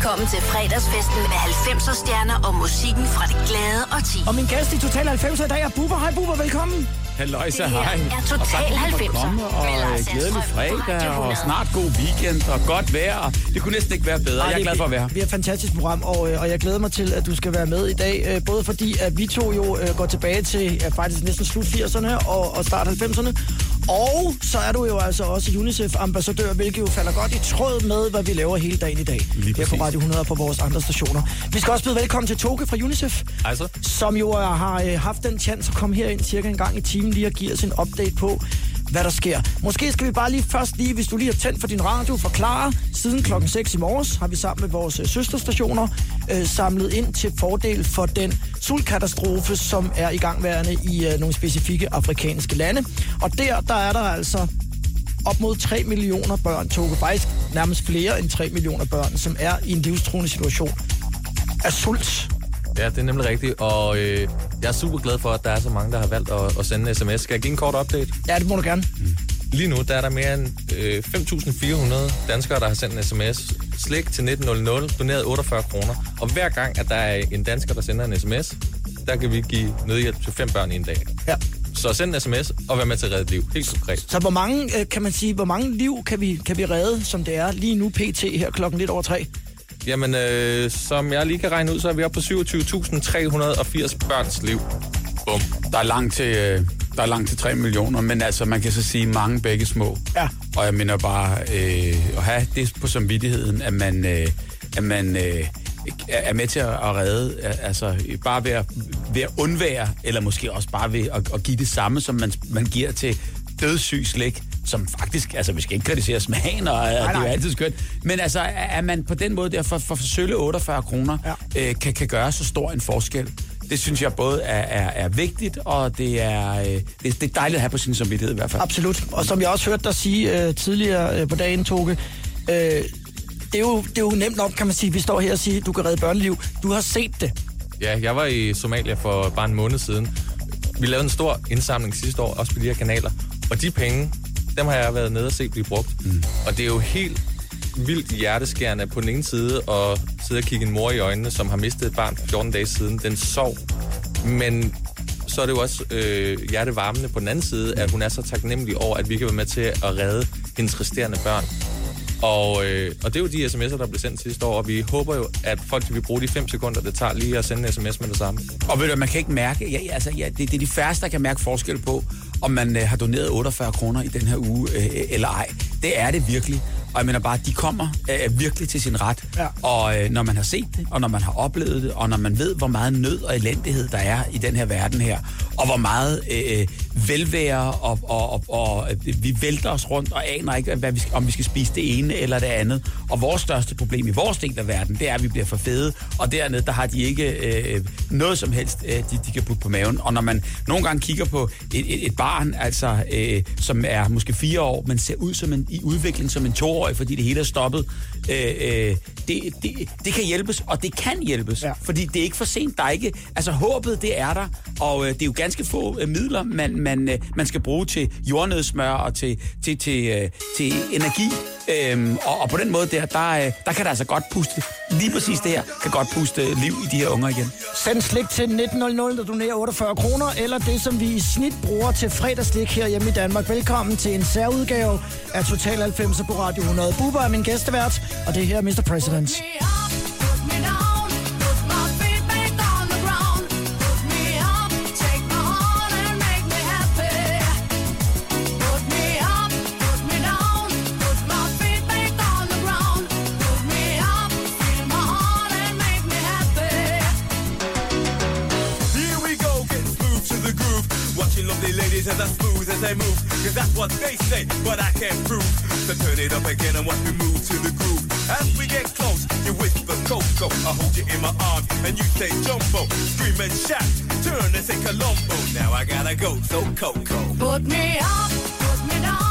Velkommen til fredagsfesten med 90'er stjerner og musikken fra det glade og ti. Og min gæst i Total 90 i dag er Bubber. Hej Bubber, velkommen. Halløjsa, hej. er Total og tak, fordi du måtte 90'er komme, og med Lars øh, glædelig Sandstrøm på fredag, Radio og 100. snart god weekend, og godt vejr. og Det kunne næsten ikke være bedre. Jeg er glad for at være her. Vi har et fantastisk program, og, øh, og jeg glæder mig til, at du skal være med i dag. øh, Både fordi, at vi to jo øh, går tilbage til ja, faktisk næsten slut 80'erne og, og start 90'erne. Og så er du jo altså også UNICEF-ambassadør, hvilket jo falder godt i tråd med, hvad vi laver hele dagen i dag. Lige Her på præcis. Radio 100 og på vores andre stationer. Vi skal også byde velkommen til Toge fra UNICEF. Altså, som jo øh, har øh, haft den chance at komme herind cirka en gang i timen lige og giver os en update på, hvad der sker. Måske skal vi bare lige først lige, hvis du lige har tændt for din radio, forklare. Siden klokken 6 i morges har vi sammen med vores øh, søsterstationer øh, samlet ind til fordel for den sultkatastrofe, som er i gangværende i øh, nogle specifikke afrikanske lande. Og der, der er der altså op mod 3 millioner børn, tog faktisk nærmest flere end 3 millioner børn, som er i en livstruende situation af sult. Ja, det er nemlig rigtigt, og øh, jeg er super glad for, at der er så mange, der har valgt at, at sende en sms. Skal jeg give en kort update? Ja, det må du gerne. Lige nu der er der mere end øh, 5.400 danskere, der har sendt en sms. Slik til 1900, doneret 48 kroner. Og hver gang, at der er en dansker, der sender en sms, der kan vi give nødhjælp til fem børn i en dag. Ja. Så send en sms og vær med til at redde et liv. Helt konkret. Så hvor mange, øh, kan man sige, hvor mange liv kan vi, kan vi redde, som det er lige nu pt. her klokken lidt over tre? Jamen, øh, som jeg lige kan regne ud, så er vi oppe på 27.380 børns liv. Bum. der er langt til, øh, der er langt til 3 millioner, men altså, man kan så sige mange begge små. Ja. Og jeg mener bare øh, at have det på samvittigheden, at man, øh, at man øh, er med til at, redde, øh, altså bare ved at, ved at undvære, eller måske også bare ved at, at give det samme, som man, man giver til dødssyg slik, som faktisk, altså vi skal ikke kritisere smagen, og, og det er jo nej. altid skønt, men altså, at man på den måde der for, for sølle 48 kroner Ja. øh, kan, kan gøre så stor en forskel, det synes jeg både er, er, er vigtigt, og det er, øh, det, det er dejligt at have på sin samvittighed i hvert fald. Absolut. Og som jeg også hørte dig sige øh, tidligere øh, på dagen, Toge, øh, det, er jo, det er jo nemt nok, kan man sige. Vi står her og siger, du kan redde børneliv. Du har set det. Ja, jeg var i Somalia for bare en måned siden. Vi lavede en stor indsamling sidste år, også på de her kanaler. Og de penge, dem har jeg været nede og se blive brugt. Mm. Og det er jo helt vildt hjerteskærende på den ene side at sidde og kigge en mor i øjnene, som har mistet et barn for 14 dage siden. Den sov. Men så er det jo også øh, hjertevarmende på den anden side, at hun er så taknemmelig over, at vi kan være med til at redde hendes resterende børn. Og, øh, og det er jo de sms'er, der blev sendt sidste år, og vi håber jo, at folk vil bruge de 5 sekunder, det tager lige at sende en sms med det samme. Og ved du, man kan ikke mærke, ja, ja, altså, ja, det, det er de færreste, der kan mærke forskel på, om man øh, har doneret 48 kroner i den her uge øh, eller ej. Det er det virkelig. Og jeg mener bare, de kommer øh, virkelig til sin ret. Ja. Og øh, når man har set det, og når man har oplevet det, og når man ved, hvor meget nød og elendighed der er i den her verden her, og hvor meget øh, velvære, og, og, og, og vi vælter os rundt og aner ikke, hvad vi skal, om vi skal spise det ene eller det andet. Og vores største problem i vores del af verden, det er, at vi bliver for fede, og dernede, der har de ikke øh, noget som helst, øh, de, de kan putte på maven. Og når man nogle gange kigger på et, et, et barn, altså, øh, som er måske fire år, men ser ud som en, i udvikling som en toårig, fordi det hele er stoppet, øh, øh, det, det, det kan hjælpes, og det kan hjælpes, Ja. fordi det er ikke for sent. Der er ikke, altså håbet, det er der, og øh, det er jo ganske få øh, midler, man, man, øh, man skal bruge til jordnødsmør og til, til, til, øh, til energi. Øhm, og, og på den måde der, der, øh, der kan der altså godt puste, lige præcis det her, kan godt puste liv i de her unger igen. Send slik til 1900, der donerer 48 kroner, eller det, som vi i snit bruger til fredagslik her hjemme i Danmark. Velkommen til en særudgave af Total 90 på Radio 100. Bubber er min gæstevært, og det her er Mr. President. Watching lovely ladies as I smooth as they move. Cause that's what they say, but I can't prove. So turn it up again and watch me move to the groove. As we get close, you whisper Coco. I hold you in my arms and you say Jumbo. Scream and shout, turn and say Colombo. Now I gotta go, so Coco. Put me up, put me down,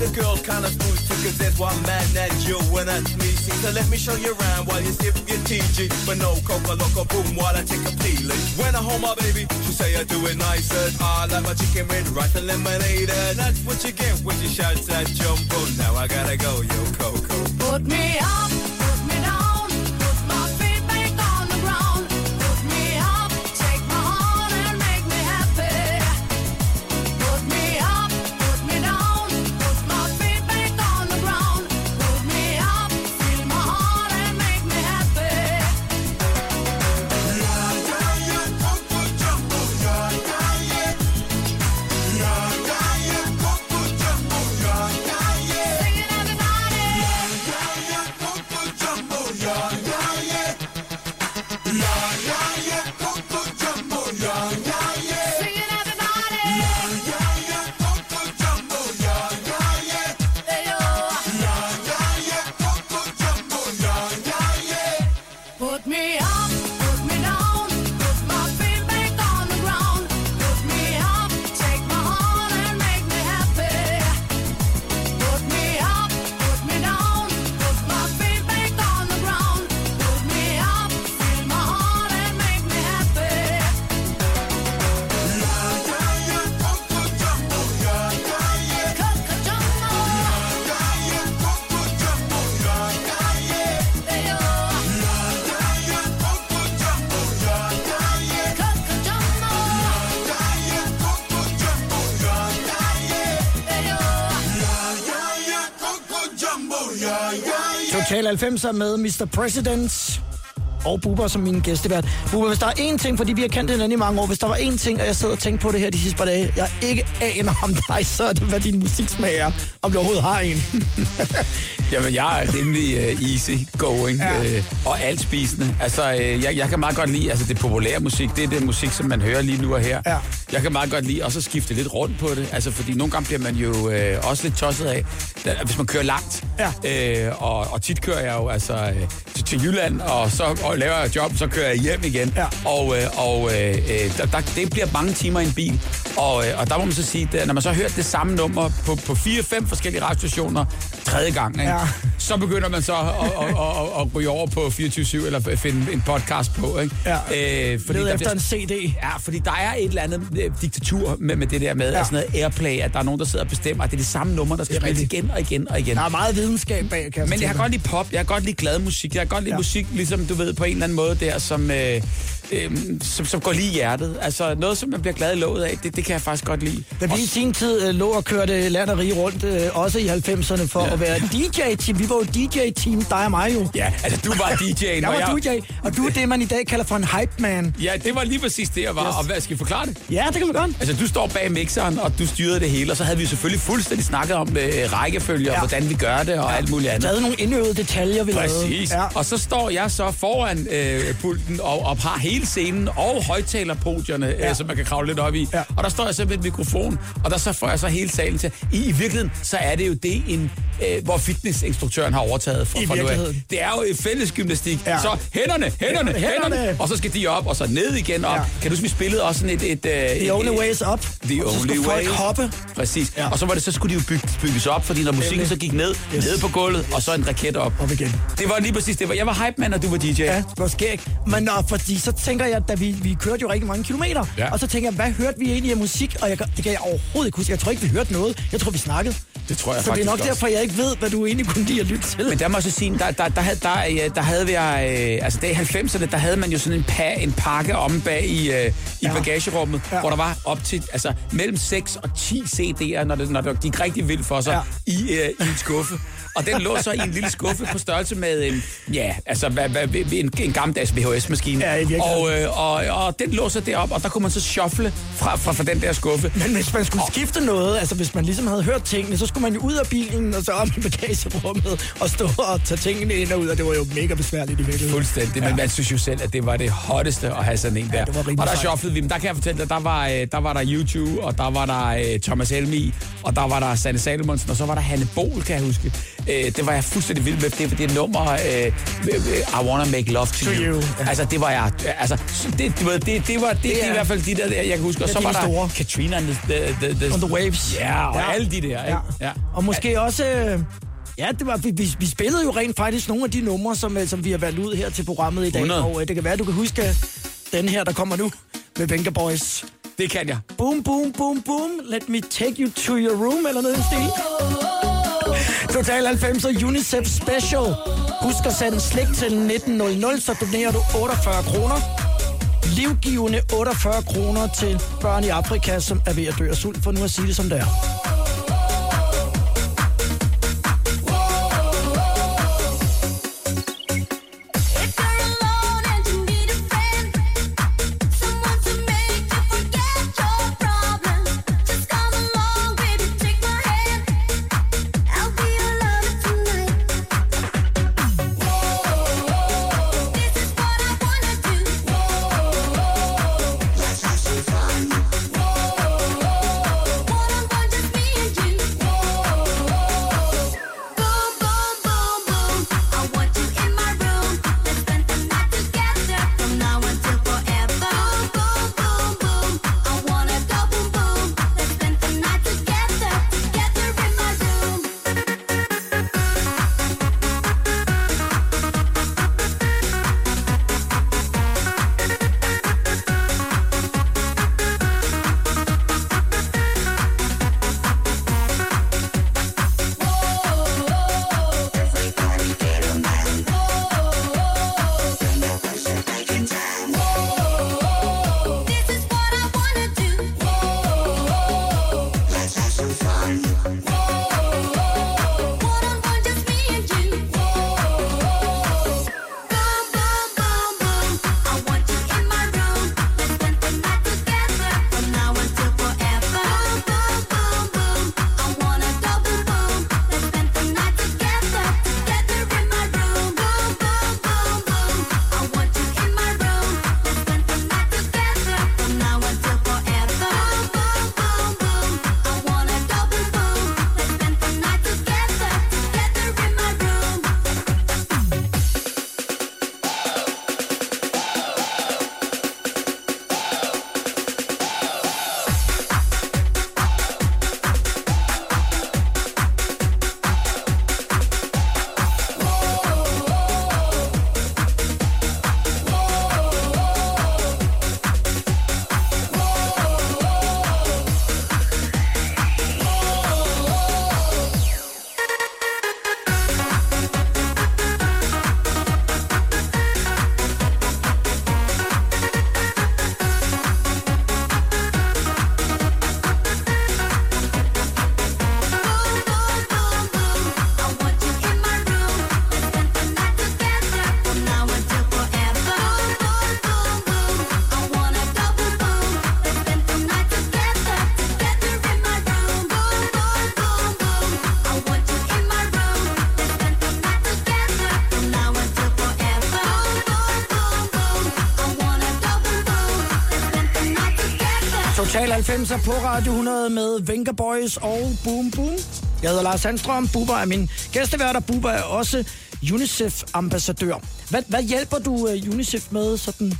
the girls kinda smooth too, cause there's one man that you that's me. See, so let me show you around while you sip your TG. But no coca loco boom while I take a peeling. When I hold my baby, she say I do it nicer. I like my chicken with rice and lemonade. And that's what you get when you shout that jumbo. Now I gotta go, yo, Coco. Put me up, 90'er med Mr. President og Bubber som min gæstevært. Bubber, hvis der er én ting, fordi vi har kendt hinanden i mange år, hvis der var én ting, og jeg sidder og tænker på det her de sidste par dage, jeg ikke aner om dig, så er det, hvad din musiksmag er, om du overhovedet har en. Jamen, jeg er rimelig uh, easy going Ja. øh, og alt spisende. Altså, øh, jeg, jeg kan meget godt lide, altså det populære musik, det er det musik, som man hører lige nu og her. Ja. Jeg kan meget godt lide også at skifte lidt rundt på det, altså fordi nogle gange bliver man jo øh, også lidt tosset af, da, hvis man kører langt. Ja. Øh, og, og tit kører jeg jo altså øh, til, til Jylland, og så og laver jeg job, så kører jeg hjem igen. Ja. Og, øh, og øh, øh, der, der, det bliver mange timer i en bil. Og, øh, og der må man så sige, at når man så har hørt det samme nummer på, på fire-fem forskellige radiostationer tredje gang, ikke? Ja. så begynder man så at, at, at, at, ryge over på 24-7 eller finde en podcast på. Ikke? Ja. Øh, Led der efter bliver- en CD. Ja, fordi der er et eller andet øh, diktatur med, med det der med, Ja. altså noget airplay, at der er nogen, der sidder og bestemmer, at det er det samme nummer, der skal spilles igen og igen og igen. Der er meget videnskab bag, kan jeg Men jeg kan dig. godt lide pop, jeg kan godt lide glad musik, jeg kan godt lide ja. musik, ligesom du ved, på en eller anden måde der, som, øh, øh, som, som går lige i hjertet. Altså noget, som man bliver glad i låget af, det, det kan jeg faktisk godt lide. Da vi i sin tid øh, lå og kørte land og rige rundt, øh, også i 90'erne, for Ja. at være DJ-team. Vi var jo DJ-team, dig og mig jo. Ja, altså du var DJ'en, Jeg og var jeg... DJ, og du er det, man i dag kalder for en hype man. Ja, det var lige præcis det, jeg var. Yes. Og hvad, skal vi forklare det? Ja, det kan vi godt. Altså, du står bag mixeren, og du styrede det hele, og så havde vi selvfølgelig fuldstændig snakket om øh, rækkefølge, og Ja. hvordan vi gør det, og alt muligt Der andet. er nogle indøvede detaljer, vi lavede. Præcis. Ja. Og så står jeg så foran øh, pulten og, og har hele scenen og højtalerpodierne, ja. Ja. øh, som man kan kravle lidt op i. Ja. Og der står jeg så med et mikrofon, og der så får jeg så hele salen til. I, i virkeligheden, så er det jo det, en, øh, hvor fitnessinstruktøren har overtaget fra, I fra nu af. Det er jo et fælles gymnastik. Ja. Så hænderne, hænderne, Hænderne. hænderne, og så skal de op, og så ned igen op. Ja. Kan du huske, vi spillede også sådan et... et, et The only way is up. The Og så only skulle folk way. hoppe. Præcis. Ja. Og så var det, så skulle de jo bygge, bygges op, fordi når musikken så gik ned, Yes. ned på gulvet, og så en raket op. Op igen. Det var lige præcis det. Var. Jeg var hype man, og du var DJ. Ja, det var skægt. Men nå, fordi så tænker jeg, da vi, vi kørte jo rigtig mange kilometer, Ja. og så tænker jeg, hvad hørte vi egentlig af musik? Og jeg, det kan jeg overhovedet ikke huske. Jeg tror ikke, vi hørte noget. Jeg tror, vi snakkede. Det tror jeg så det er faktisk nok også. derfor, jeg ikke ved, hvad du egentlig kunne lide at lytte til. Men der må jeg så sige, der, der, der, havde- der, der havde vi, øh, altså det i 90'erne, der havde man jo sådan en, pa, en pakke om bag i, øh, i Ja. bagagerummet, Ja. hvor der var op til, altså mellem 6 og 10 CD'er, når det, når det gik rigtig vildt for sig, ja. i, øh, i en skuffe. Og den lå så i en lille skuffe på størrelse med en, ja, altså hvad, hvad, en, en gammeldags VHS-maskine. Ja, og, øh, og, og den lå så derop, og der kunne man så shuffle fra, fra, fra den der skuffe. Men hvis man skulle skifte noget, altså hvis man ligesom havde hørt tingene, så skulle man jo ud af bilen og så op i bagagerummet og stå og tage tingene ind og ud, og det var jo mega besværligt i virkeligheden. Fuldstændig, men man synes jo selv, at det var det hotteste at have sådan en der. det var rimelig og der shufflede vi, men der kan jeg fortælle dig, der var, øh, der var der YouTube, og der var der øh, Thomas Helmi, og der var der Sanne Salomonsen, og så var der Hanne Bol, kan jeg huske. Øh, det var jeg fuldstændig vild med. Det, det nummer, øh, I Wanna Make Love to, To You. You. Altså, det var jeg... Altså, det, det, var- det, det var det, det, er- i hvert fald de der, jeg kan huske. Og så var de der store. Katrina and the, the, the, the, On the Waves. Ja, og Ja. alle de der. Ikke? Ja. Ja. Og måske også... øh, Ja, det var, vi, vi, vi spillede jo rent faktisk nogle af de numre, som, øh, som vi har valgt ud her til programmet i dag. 100. Og øh, det kan være, du kan huske øh, den her, der kommer nu med Venga Boys. Det kan jeg. Boom, boom, boom, boom. Let me take you to your room, eller noget i stil. Total 90 UNICEF Special. Husk at sende slik til 1900, så donerer du 48 kroner. Livgivende 48 kroner til børn i Afrika, som er ved at dø af sult, for nu at sige det som det er. 90'er på Radio 100 med Venga Boys og Boom Boom. Jeg hedder Lars Sandstrøm, Buba er min gæstevært, og Buba er også UNICEF-ambassadør. Hvad, hvad hjælper du øh, UNICEF med sådan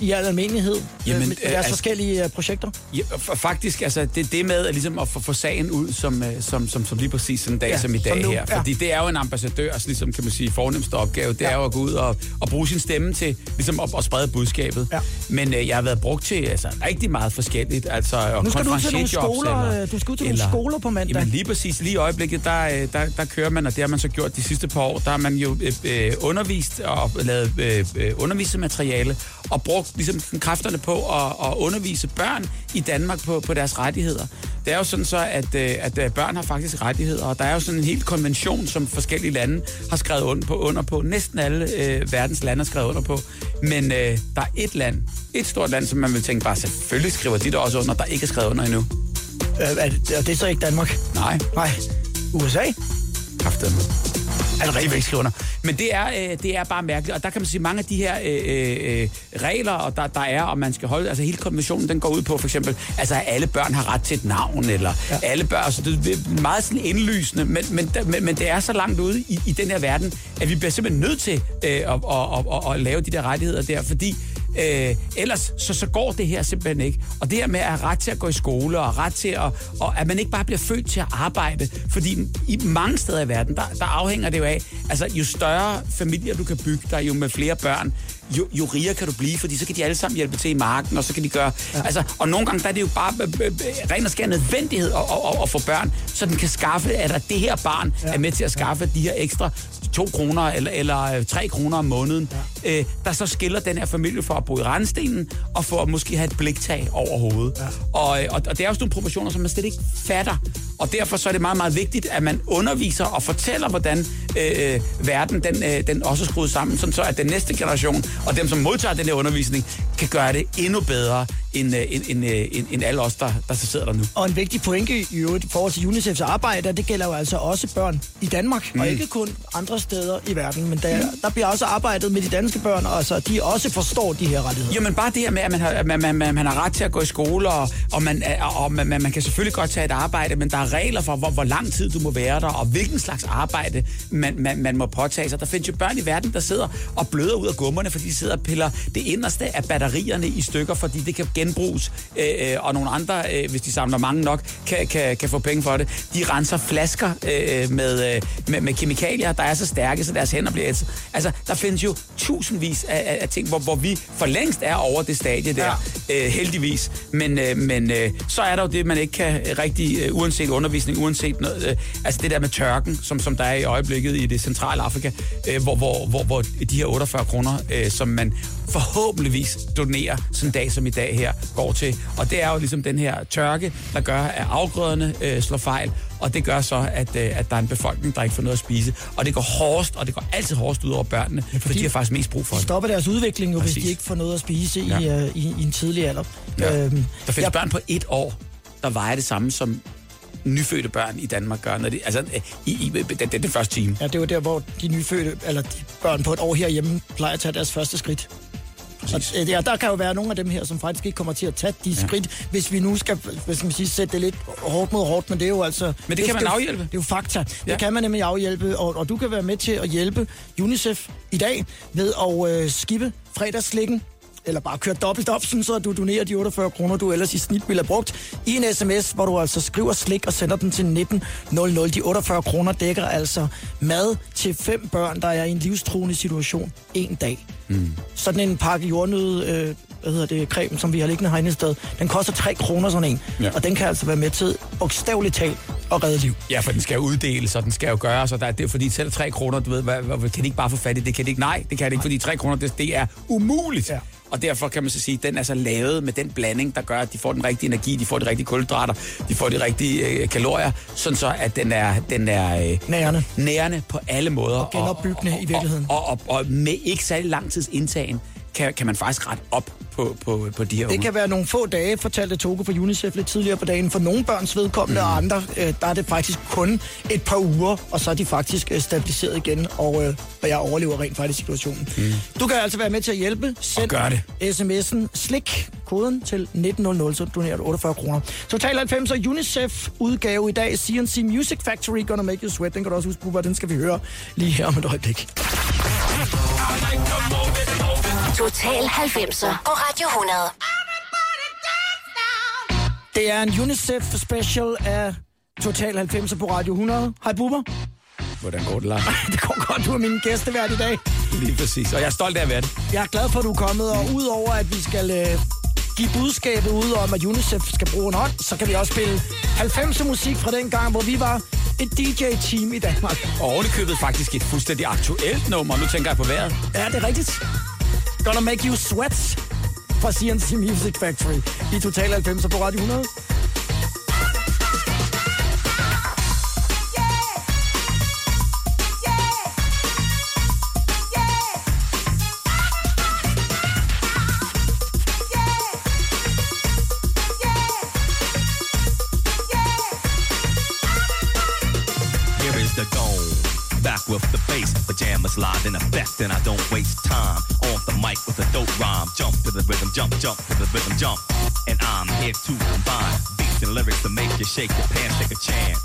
i al almindelighed Jamen, Jamen, med øh, deres altså- forskellige uh, projekter? Ja, faktisk, altså, det, det med at, ligesom at få, få sagen ud, som, øh, som, som, som lige præcis sådan en dag Ja, som i dag som nu, her. ja. Fordi det er jo en ambassadørs, ligesom, kan man sige, fornemmeste opgave. Det ja. er jo at gå ud og, og bruge sin stemme til ligesom at, at sprede budskabet. Ja. Men øh, jeg har været brugt til altså, rigtig meget forskelligt. Altså, og Nu skal du til nogle skoler, øh, du skal ud til nogle skoler på mandag. Jamen lige præcis, lige i øjeblikket, der, øh, der, der kører man, og det har man så gjort de sidste par år, der har man jo øh, øh, undervist og lavet øh, øh, undervisningsmateriale, og brugt ligesom kræfterne på at, at undervise børn i Danmark på, på deres rettigheder. Det er jo sådan så, at, øh, at øh, børn har faktisk rettigheder, og der er jo sådan en helt konvention, som forskellige lande har skrevet under på. Under på. Næsten alle øh, verdens lande har skrevet under på. Men øh, der er et land, et stort land, som man vil tænke bare, selvfølgelig skriver de der også under, der ikke er skrevet under endnu. Øh, er det, og det er så ikke Danmark? Nej, Nej. USA? kraftedeme. Altså rigtig ikke skrive under. Men det er, øh, det er bare mærkeligt. Og der kan man sige, mange af de her øh, øh, regler, og der, der er, og man skal holde... Altså hele konventionen, den går ud på for eksempel, altså at alle børn har ret til et navn, eller ja. alle børn... Altså, det er meget sådan indlysende, men, men, men, men det er så langt ude i, i den her verden, at vi bliver simpelthen nødt til øh, at, at, at, at, at lave de der rettigheder der, fordi Øh, ellers så, så går det her simpelthen ikke. Og det her med at have ret til at gå i skole, og ret til at, og at man ikke bare bliver født til at arbejde, fordi i mange steder i verden, der, der afhænger det jo af, altså jo større familier du kan bygge dig, jo med flere børn, jo, jo rigere kan du blive, fordi så kan de alle sammen hjælpe til i marken, og så kan de gøre... Ja. Altså, og nogle gange der er det jo bare øh, øh, ren og skær nødvendighed at, at, at, at få børn, så den kan skaffe, at det her barn ja. er med til at skaffe de her ekstra to kroner eller, eller øh, tre kroner om måneden, ja. øh, der så skiller den her familie for at bo i randstenen, og for at måske have et bliktag over hovedet. Ja. Og, øh, og, og det er sådan nogle proportioner, som man slet ikke fatter. Og derfor så er det meget, meget vigtigt, at man underviser og fortæller, hvordan øh, verden den, øh, den også er skruet sammen, sådan så at den næste generation og dem, som modtager den her undervisning, kan gøre det endnu bedre, end, øh, end, end, øh, end, end alle os, der, der så sidder der nu. Og en vigtig pointe i øvrigt i forhold til UNICEFs arbejde, det gælder jo altså også børn i Danmark, mm. og ikke kun andre steder i verden, men der, der bliver også arbejdet med de danske børn, og altså, de også forstår de her rettigheder. Jo, men bare det her med, at man har, at man, man, man, man har ret til at gå i skole, og, og, man, og man, man, man kan selvfølgelig godt tage et arbejde, men der er regler for, hvor, hvor lang tid du må være der, og hvilken slags arbejde man, man, man må påtage sig. Der findes jo børn i verden, der sidder og bløder ud af gummerne, fordi de sidder og piller det inderste af batterierne i stykker, fordi det kan genbruges, øh, øh, og nogle andre, øh, hvis de samler mange nok, kan, kan, kan få penge for det. De renser flasker øh, øh med, øh, med, med kemikalier, der er så stærke, så deres hænder bliver ætset. Altså, der findes jo tusindvis af, af, af ting, hvor, hvor vi for længst er over det stadie der, ja. øh, heldigvis. Men, øh, men øh, så er der jo det, man ikke kan rigtig, øh, uanset undervisning, uanset noget, øh, altså det der med tørken, som, som der er i øjeblikket i det centrale Afrika, øh, hvor, hvor, hvor, hvor de her 48 kroner, øh, som man forhåbentligvis donerer sådan en dag som i dag her, går til. Og det er jo ligesom den her tørke, der gør, at afgrøderne øh, slår fejl, og det gør så, at, øh, at der er en befolkning, der ikke får noget at spise. Og det går hårdest, og det går altid hårdest ud over børnene, ja, fordi, for de har faktisk mest brug for De det. stopper deres udvikling jo, hvis Præcis. de ikke får noget at spise Ja. i, uh, i, i en tidlig alder. Ja. Øhm, Der findes jeg- børn på et år, der vejer det samme som nyfødte børn i Danmark gør, når de, altså øh, i, i, det, det, det første time. Ja, det jo der, hvor de nyfødte, eller de børn på et år herhjemme, plejer at tage deres første skridt. Og øh, ja, der kan jo være nogle af dem her, som faktisk ikke kommer til at tage de ja. skridt, hvis vi nu skal, hvad skal man sige, sætte det lidt hårdt mod hårdt, men det er jo altså... Men det kan man afhjælpe. Det er jo fakta. Ja. Det kan man nemlig afhjælpe, og, og du kan være med til at hjælpe UNICEF i dag ved at øh, skippe fredagsslikken eller bare køre dobbelt op, sådan så du donerer de 48 kroner, du ellers i snit ville have brugt, i en sms, hvor du altså skriver slik og sender den til 1900. De 48 kroner dækker altså mad til fem børn, der er i en livstruende situation en dag. Mm. Sådan en pakke jordnød, øh, hvad hedder det, creme, som vi har liggende herinde i sted, den koster 3 kroner sådan en. Ja. Og den kan altså være med til bogstaveligt talt at redde liv. Ja, for den skal jo uddeles, og den skal jo gøres, og der, er- det er fordi selv 3 kroner, du ved, hvad, hvad, kan de ikke bare få fat i? Det kan de ikke. Nej, det kan det ikke, fordi 3 kroner, det, det er umuligt. Ja. Og derfor kan man så sige, at den er så lavet med den blanding, der gør, at de får den rigtige energi, de får de rigtige kulhydrater, de får de rigtige øh, kalorier, sådan så at den er, den er øh, Nærende. nærende på alle måder. Og genopbyggende i virkeligheden. Og, og, og, og med ikke særlig lang tids indtagen, kan, kan man faktisk ret op på, på, på de her Det unger. kan være nogle få dage, fortalte Togo fra UNICEF lidt tidligere på dagen. For nogle børns vedkommende, mm. og andre, øh, der er det faktisk kun et par uger, og så er de faktisk øh, stabiliseret igen, og, øh, og jeg overlever rent faktisk situationen. Mm. Du kan altså være med til at hjælpe. Send gør det. sms'en SLIK, koden til 1900, så donerer du 48 kroner. Total 90 og UNICEF udgave i dag, CNC Music Factory, Gonna Make You Sweat. Den kan du også huske, Bubber, den skal vi høre lige her om et øjeblik. Total 90'er på Radio 100. Det er en UNICEF special af Total 90 på Radio 100. Hej Bubber. Hvordan går det, Lars? Det går godt, du er min gæstevært i dag. Lige præcis. Og jeg er stolt af at være det. Jeg er glad for, at du er kommet, og udover at vi skal øh, give budskabet ud om, at UNICEF skal bruge en hånd, så kan vi også spille 90'er musik fra den gang, hvor vi var et DJ-team i Danmark. Og ovenikøbet faktisk et fuldstændig aktuelt nummer. Nu tænker jeg på vejret. Ja, det er rigtigt. Gonna make you sweat fra CNC Music Factory i Total 90'er på Radio 100. Here is the back with the bass. Pajamas live in effect, and I don't waste mic with a dope rhyme. Jump to the rhythm, jump, jump to the rhythm, jump. And I'm here to combine beats and lyrics to make you shake your pants, take a chance.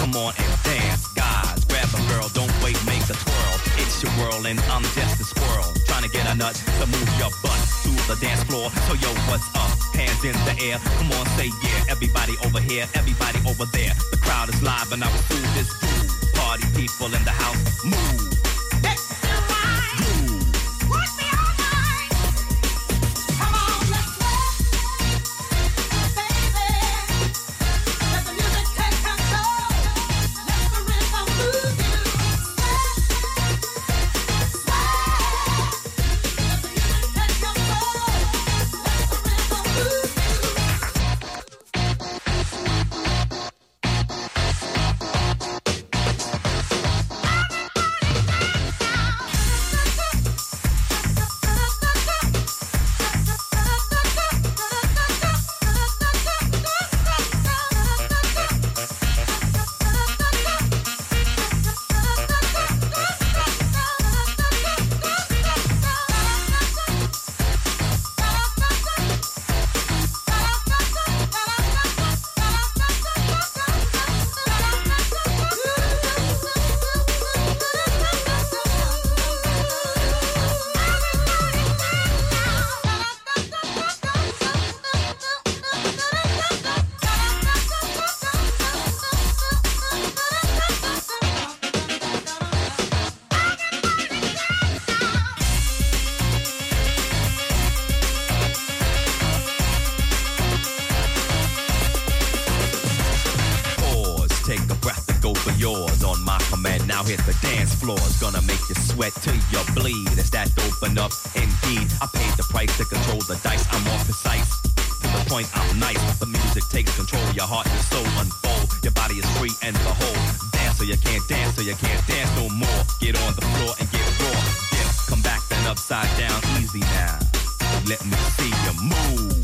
Come on and dance, guys. Grab a girl, don't wait, make a twirl. It's your world, and I'm just a squirrel. Trying to get a nut to move your butt to the dance floor. So, yo, what's up? Hands in the air. Come on, say yeah. Everybody over here, everybody over there. The crowd is live, and I will do this groove. Party people in the house, move. Upside down. Easy now. Let me see you move.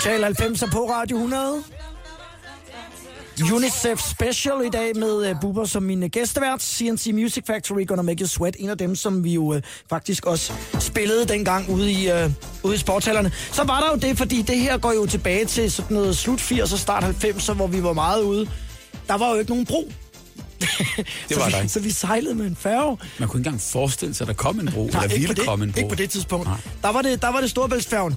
Total 90 på Radio 100. UNICEF Special i dag med uh, Bubber som min uh, gæstevært. CNC Music Factory, Gonna Make You Sweat. En af dem, som vi jo uh, faktisk også spillede dengang ude i, uh, ude i sportshallerne. Så var der jo det, fordi det her går jo tilbage til sådan noget slut 80'er, start 90'er, hvor vi var meget ude. Der var jo ikke nogen bro. Det var så, vi, så vi sejlede med en færge. Man kunne ikke engang forestille sig, at der kom en bro, eller ikke ville det, komme en bro. Ikke på det tidspunkt. Nej. Der var det, der var det Storebæltsfærgen.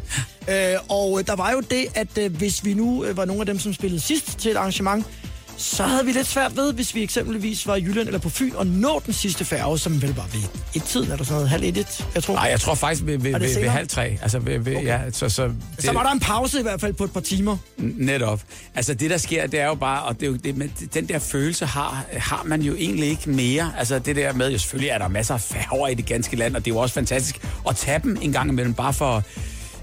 Øh, og øh, der var jo det, at øh, hvis vi nu øh, var nogle af dem, som spillede sidst til et arrangement, så havde vi lidt svært ved, hvis vi eksempelvis var i Jylland eller på Fyn, og nå den sidste færge, som vel var ved et tid, eller sådan noget, halv et, et, jeg tror. Nej, jeg tror faktisk ved, ved, ved, ved halv tre. Altså, ved, ved, okay. ja, så, så, det, så var der en pause i hvert fald på et par timer. Netop. Altså det, der sker, det er jo bare, og det er jo, det, men den der følelse har, har man jo egentlig ikke mere. Altså det der med, jo selvfølgelig er der masser af færger i det ganske land, og det er jo også fantastisk at tage dem en gang imellem, bare for,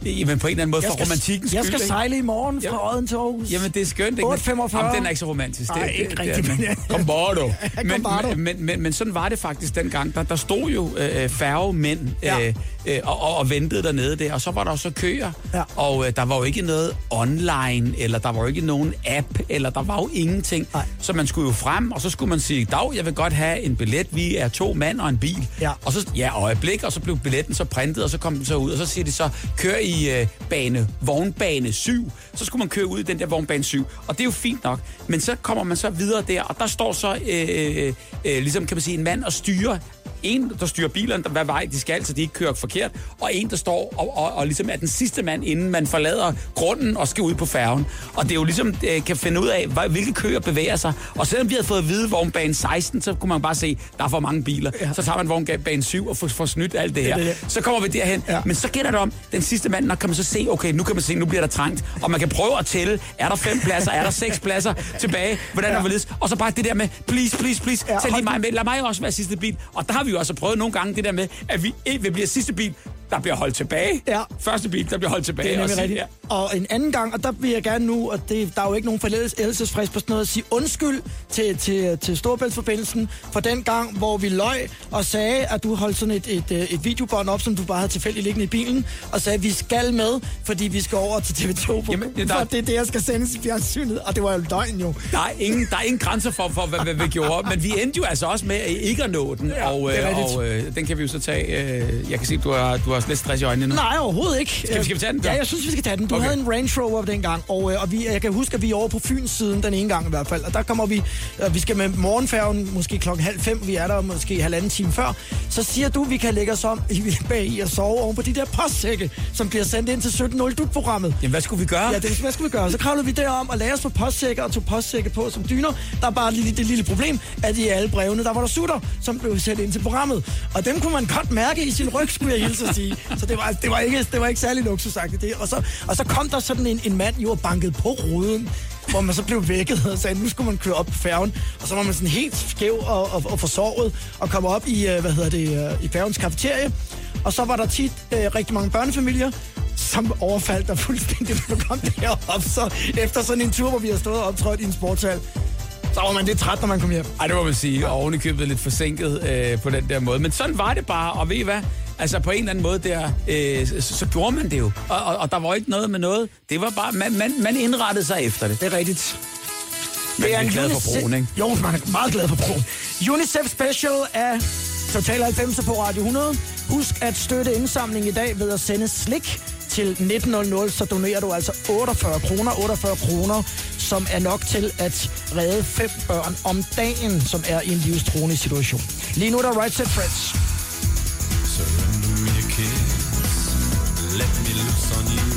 jamen på en eller anden måde, Jeg for skal, romantikkens jeg skyld. skal ikke? sejle i morgen fra Odden til Aarhus. Jamen, det er skønt, ikke? 8.45. Jamen, den er ikke så romantisk. Nej, ikke rigtigt, men- Kom bare, du. Men, bare, du. men, men, men, men sådan var det faktisk dengang. Der, der stod jo øh, færgemænd Ja. øh, øh, og, og, ventede dernede der, og så var der så køer. Ja. Og øh, der var jo ikke noget online, eller der var jo ikke nogen app, eller der var jo ingenting. Nej. Så man skulle jo frem, og så skulle man sige, dag, jeg vil godt have en billet, vi er to mand og en bil. Ja. Og så, ja, øjeblik, og så blev billetten så printet, og så kom den så ud, og så siger de så, kør i øh, bane, vognbane 7. Så skulle man køre ud i den der vognbane 7, og det er jo fint nok. Men så kommer man så videre der, og der står så, øh, øh, øh, ligesom kan man sige, en mand og styrer en, der styrer bilerne, der, hvad vej de skal, så de ikke kører forkert, og en, der står og, og, og ligesom er den sidste mand, inden man forlader grunden og skal ud på færgen. Og det er jo ligesom, øh, kan finde ud af, hvilke køer bevæger sig. Og selvom vi havde fået at vide vognbane 16, så kunne man bare se, der er for mange biler. Ja. Så tager man vognbane 7 og får, får snydt alt det her. Det er det. Så kommer vi derhen. Ja. Ja. Men så gætter det om, den sidste mand, når kan man så se, okay, nu kan man se, nu bliver der trængt. Og man kan prøve at tælle, er der fem pladser, er der seks pladser tilbage, hvordan ja. er det Og så bare det der med, please, please, please, Ja, ja, tag lige mig med, lad mig også være sidste bil. Og der har vi jo også prøvet nogle gange det der med, at vi ikke vil blive sidste bil, be der bliver holdt tilbage. Ja. Første bil, der bliver holdt tilbage. Det er og nemlig sige, rigtigt. Og en anden gang, og der vil jeg gerne nu, og det, der er jo ikke nogen forældelsesfrist på sådan noget, at sige undskyld til, til, til Storebæltsforbindelsen for den gang, hvor vi løj og sagde, at du holdt sådan et, et, øh, et videobånd op, som du bare havde tilfældigt liggende i bilen, og sagde, at vi skal med, fordi vi skal over til TV2, på, Jamen, det- der... for det er det, jeg skal sendes i fjernsynet, og det var jo løgn jo. Der er ingen, der er ingen grænser for, for hvad, hvad vi gjorde, men vi endte jo altså også med ikke at nå den, Ja, og, øh, og øh, den kan vi jo så tage. Øh, jeg kan se, du har, du har lidt stress i øjnene nu. Nej, overhovedet ikke. Skal vi- skal vi tage den? Ja, jeg synes, vi skal tage den. Du Okay. havde en Range Rover dengang, og, øh, og vi, jeg kan huske, at vi er over på Fyns siden den ene gang i hvert fald. Og der kommer vi, øh, vi skal med morgenfærgen, måske klokken halv fem, vi er der måske halvanden time før. Så siger du, at vi kan lægge os om i, bag i at sove oven på de der postsække, som bliver sendt ind til 17.0 dut-programmet. Jamen, hvad skulle vi gøre? Ja, det, hvad skulle vi gøre? Så kravlede vi derom og lagde os på postsække og tog postsække på som dyner. Der er bare lige det lille problem, at i alle brevene, der var der sutter, som blev sendt ind til programmet. Og dem kunne man godt mærke i sin ryg, skulle jeg hilse at sige. Så det var, det var, ikke, det var ikke særlig luksusagtigt det. Og så, og så kom der sådan en, en mand jo og bankede på ruden, hvor man så blev vækket og sagde, nu skulle man køre op på færgen. Og så var man sådan helt skæv og, og, og forsovet og kom op i, øh, hvad hedder det, øh, i færgens kafeterie. Og så var der tit øh, rigtig mange børnefamilier, som overfaldt der fuldstændig, når kom derop. Så efter sådan en tur, hvor vi har stået og optrådt i en sportshal, så var man lidt træt, når man kom hjem. Ej, det må man sige. Og oven i købet lidt forsinket øh, på den der måde. Men sådan var det bare, og ved I hvad? Altså på en eller anden måde der, øh, så, så gjorde man det jo. Og, og, og der var ikke noget med noget. Det var bare, man, man, man indrettede sig efter det. Det er rigtigt. Man Det er er glad for broen, ikke? Jo, man er meget glad for broen. UNICEF Special af Total 90 på Radio 100. Husk at støtte indsamling i dag ved at sende slik til 1900, så donerer du altså 48 kroner, 48 kroner, som er nok til at redde fem børn om dagen, som er i en livstruende situation. Lige nu er der Right Set Friends. Surrender me kiss. Let me loose on you.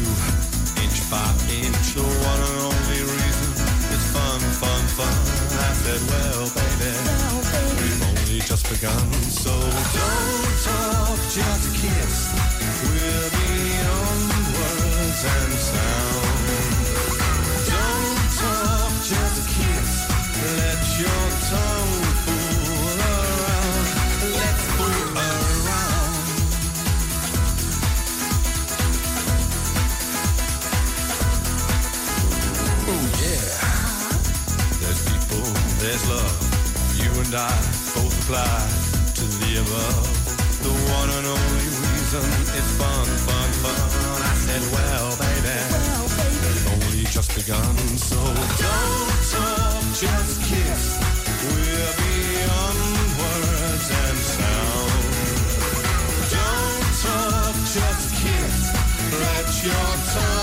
Inch by inch, the one and only reason. is fun, fun, fun. I said, well, baby, we've only just begun. So don't talk, just kiss. We'll be There's love. You and I both apply to the above. The one and only reason it's fun, fun, fun. I said, well, baby, it's only just begun. So don't talk, just kiss. We're beyond words and sound. Don't talk, just kiss. Let your tongue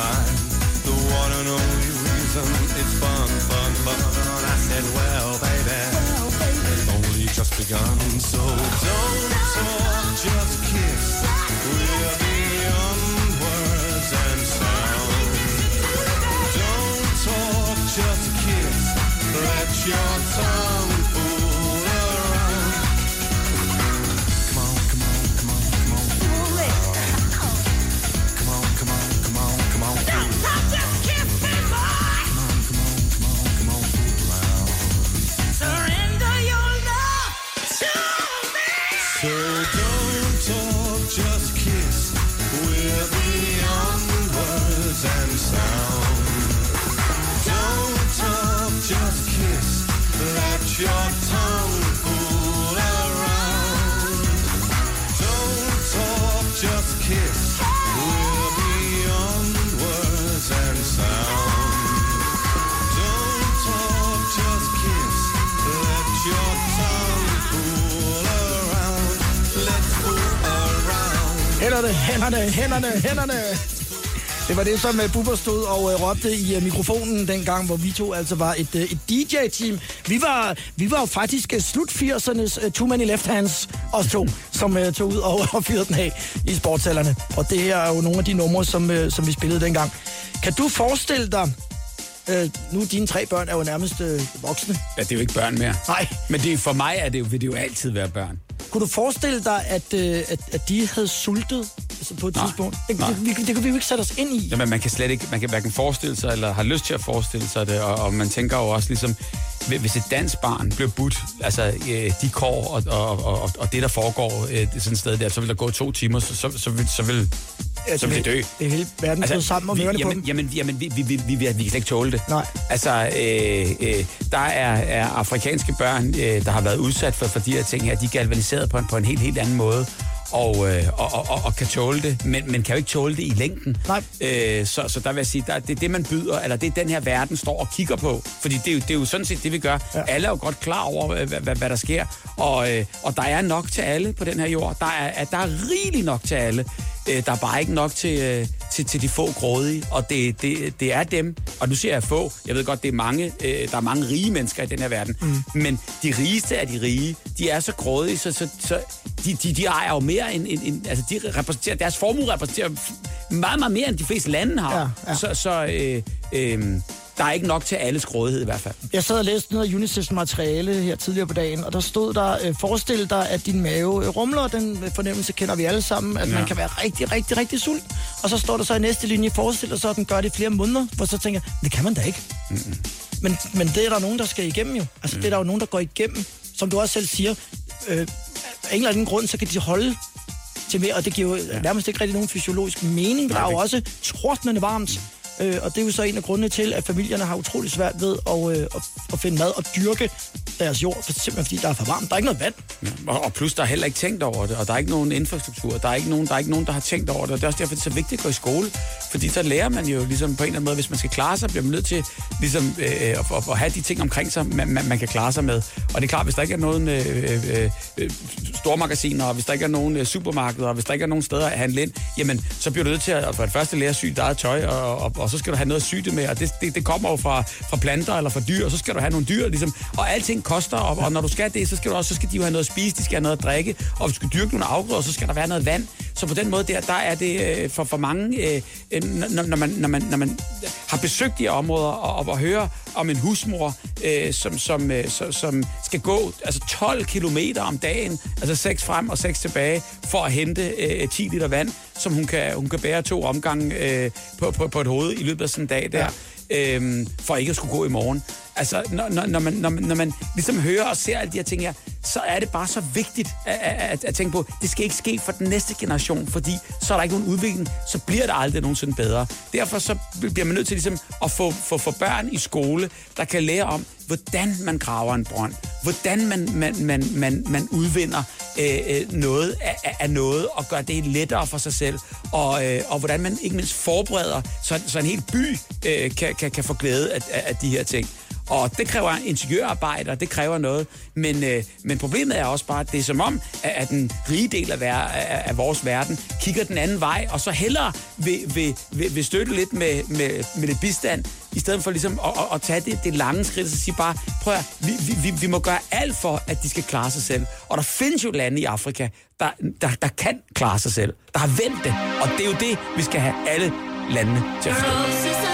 mine. The one and only reason it's fun, fun, fun. I said, well, baby, it's only just begun. So don't talk, just kiss. We're beyond words and sound. Don't talk, just kiss. Let your tongue Hænderne, hænderne, hænderne, hænderne. Det var det, som uh, Bubber stod og uh, råbte i uh, mikrofonen dengang, hvor vi to altså var et, uh, et DJ-team. Vi var, vi var jo faktisk uh, slut 80'ernes uh, Too Many Left Hands, os to, som uh, tog ud og, og fyrede den af i sportshallerne. Og det her er jo nogle af de numre, som, uh, som vi spillede dengang. Kan du forestille dig, uh, nu dine tre børn er jo nærmest uh, voksne. Ja, det er jo ikke børn mere. Nej. Men det for mig er det jo, vil det jo altid være børn. Kunne du forestille dig, at, øh, at, at de havde sultet? Altså på et Nej. tidspunkt? Det, Nej. det, det, det kan vi jo ikke sætte os ind i. Jamen, man kan slet ikke, man kan hverken forestille sig, eller har lyst til at forestille sig det, og, og man tænker jo også ligesom, hvis et dansk barn bliver budt, altså øh, de kår og, og, og, og det, der foregår øh, sådan et sted der, så vil der gå to timer, så, så, så, vil, så vil, så vil det dø. Det er hele verden altså, sammen om vi, ørerne på jamen, dem. jamen, jamen vi, vi, vi, vi, vi, vi kan slet ikke tåle det. Nej. Altså, øh, øh, der er, er afrikanske børn, øh, der har været udsat for, for de her ting her, de er galvaniseret på en, på en helt, helt anden måde. Og, øh, og, og, og, og kan tåle det, men, men kan jo ikke tåle det i længden. Nej. Øh, så, så der vil jeg sige, der, det er det, man byder, eller det er den her verden står og kigger på. Fordi det er jo, det er jo sådan set det, vi gør. Ja. Alle er jo godt klar over, hvad, hvad, hvad der sker. Og, øh, og der er nok til alle på den her jord. Der er, der er rigeligt nok til alle. Øh, der er bare ikke nok til, øh, til, til de få grådige. Og det, det, det er dem. Og nu siger jeg få. Jeg ved godt, det er mange, øh, der er mange rige mennesker i den her verden. Mm. Men de rigeste af de rige, de er så grådige, så, så, så de, de, de ejer jo mere end, end, end... Altså, de repræsenterer... Deres formue repræsenterer meget, meget mere, end de fleste lande har. Ja, ja. Så, så øh, øh, der er ikke nok til alles grådighed i hvert fald. Jeg sad og læste noget af UNICEF's materiale her tidligere på dagen, og der stod der, øh, forestil dig, at din mave øh, rumler, den øh, fornemmelse kender vi alle sammen, at ja. man kan være rigtig, rigtig, rigtig sulten. Og så står der så i næste linje, forestil dig så, at den gør det i flere måneder, hvor så tænker jeg, det kan man da ikke. Mm-hmm. Men, men det er der nogen, der skal igennem jo. Altså mm. det er der jo nogen, der går igennem. Som du også selv siger, øh, af en eller anden grund, så kan de holde til mere, og det giver jo ja. nærmest ikke rigtig nogen fysiologisk mening. Der er jo også tordnende varmt. Øh, og det er jo så en af grundene til, at familierne har utrolig svært ved at, øh, at, at finde mad og dyrke deres jord, for simpelthen fordi der er for varmt. Der er ikke noget vand. Og, og plus, der er heller ikke tænkt over det, og der er ikke nogen infrastruktur. Der er ikke nogen, der, er ikke nogen, der har tænkt over det, og det er også derfor, det er så vigtigt at gå i skole. Fordi så lærer man jo ligesom på en eller anden måde, hvis man skal klare sig, bliver man nødt til ligesom, øh, at, at, at have de ting omkring sig, man, man, man kan klare sig med. Og det er klart, hvis der ikke er nogen øh, øh, øh, øh, stormagasiner, og hvis der ikke er nogen øh, supermarkeder, og hvis der ikke er nogen steder at handle ind, jamen, så bliver du nødt til at for det første lære at sy dit eget tøj, og, og, og, så skal du have noget at sy det med, og det, det, det kommer jo fra, fra planter eller fra dyr, og så skal du have nogle dyr, ligesom, og alting koster, og, og når du skal det, så skal, du også, så skal de jo have noget at spise, de skal have noget at drikke, og hvis du skal dyrke nogle afgrøder, så skal der være noget vand. Så på den måde der, der er det øh, for, for mange, øh, øh, når, når, man, når, man, når man har besøgt de områder, og, og, og hører om en husmor, øh, som, som, øh, som, som skal gå altså 12 kilometer om dagen, altså 6 frem og 6 tilbage, for at hente øh, 10 liter vand, som hun kan, hun kan bære to omgange øh, på, på, på et hoved i løbet af sådan en dag der. Ja øhm, for ikke at skulle gå i morgen. Altså, når, når, når, man, når, man, når man ligesom hører og ser alle de her ting her, så er det bare så vigtigt at, at, at, at tænke på, det skal ikke ske for den næste generation, fordi så er der ikke nogen udvikling, så bliver det aldrig nogensinde bedre. Derfor så bliver man nødt til ligesom at få, få, få børn i skole, der kan lære om, hvordan man graver en brønd, hvordan man, man, man, man, man udvinder øh, øh noget af, af- noget, og gør det lettere for sig selv, og, øh, og hvordan man ikke mindst forbereder, så, så en hel by øh, kan, kan, kan få glæde af, af de her ting. Og det kræver ingeniørarbejde, og det kræver noget. Men, øh, men problemet er også bare, at det er som om, at, at den rige del af, ver- af, af vores verden kigger den anden vej, og så hellere vil, vil, vil, vil støtte lidt med, med, med lidt bistand, i stedet for ligesom at, at, at tage det, det lange skridt, og så sige bare, prøv at, vi, vi, vi, vi må gøre alt for, at de skal klare sig selv. Og der findes jo lande i Afrika, der, der, der kan klare sig selv, der har vendt det. Og det er jo det, vi skal have alle landene til at forstå.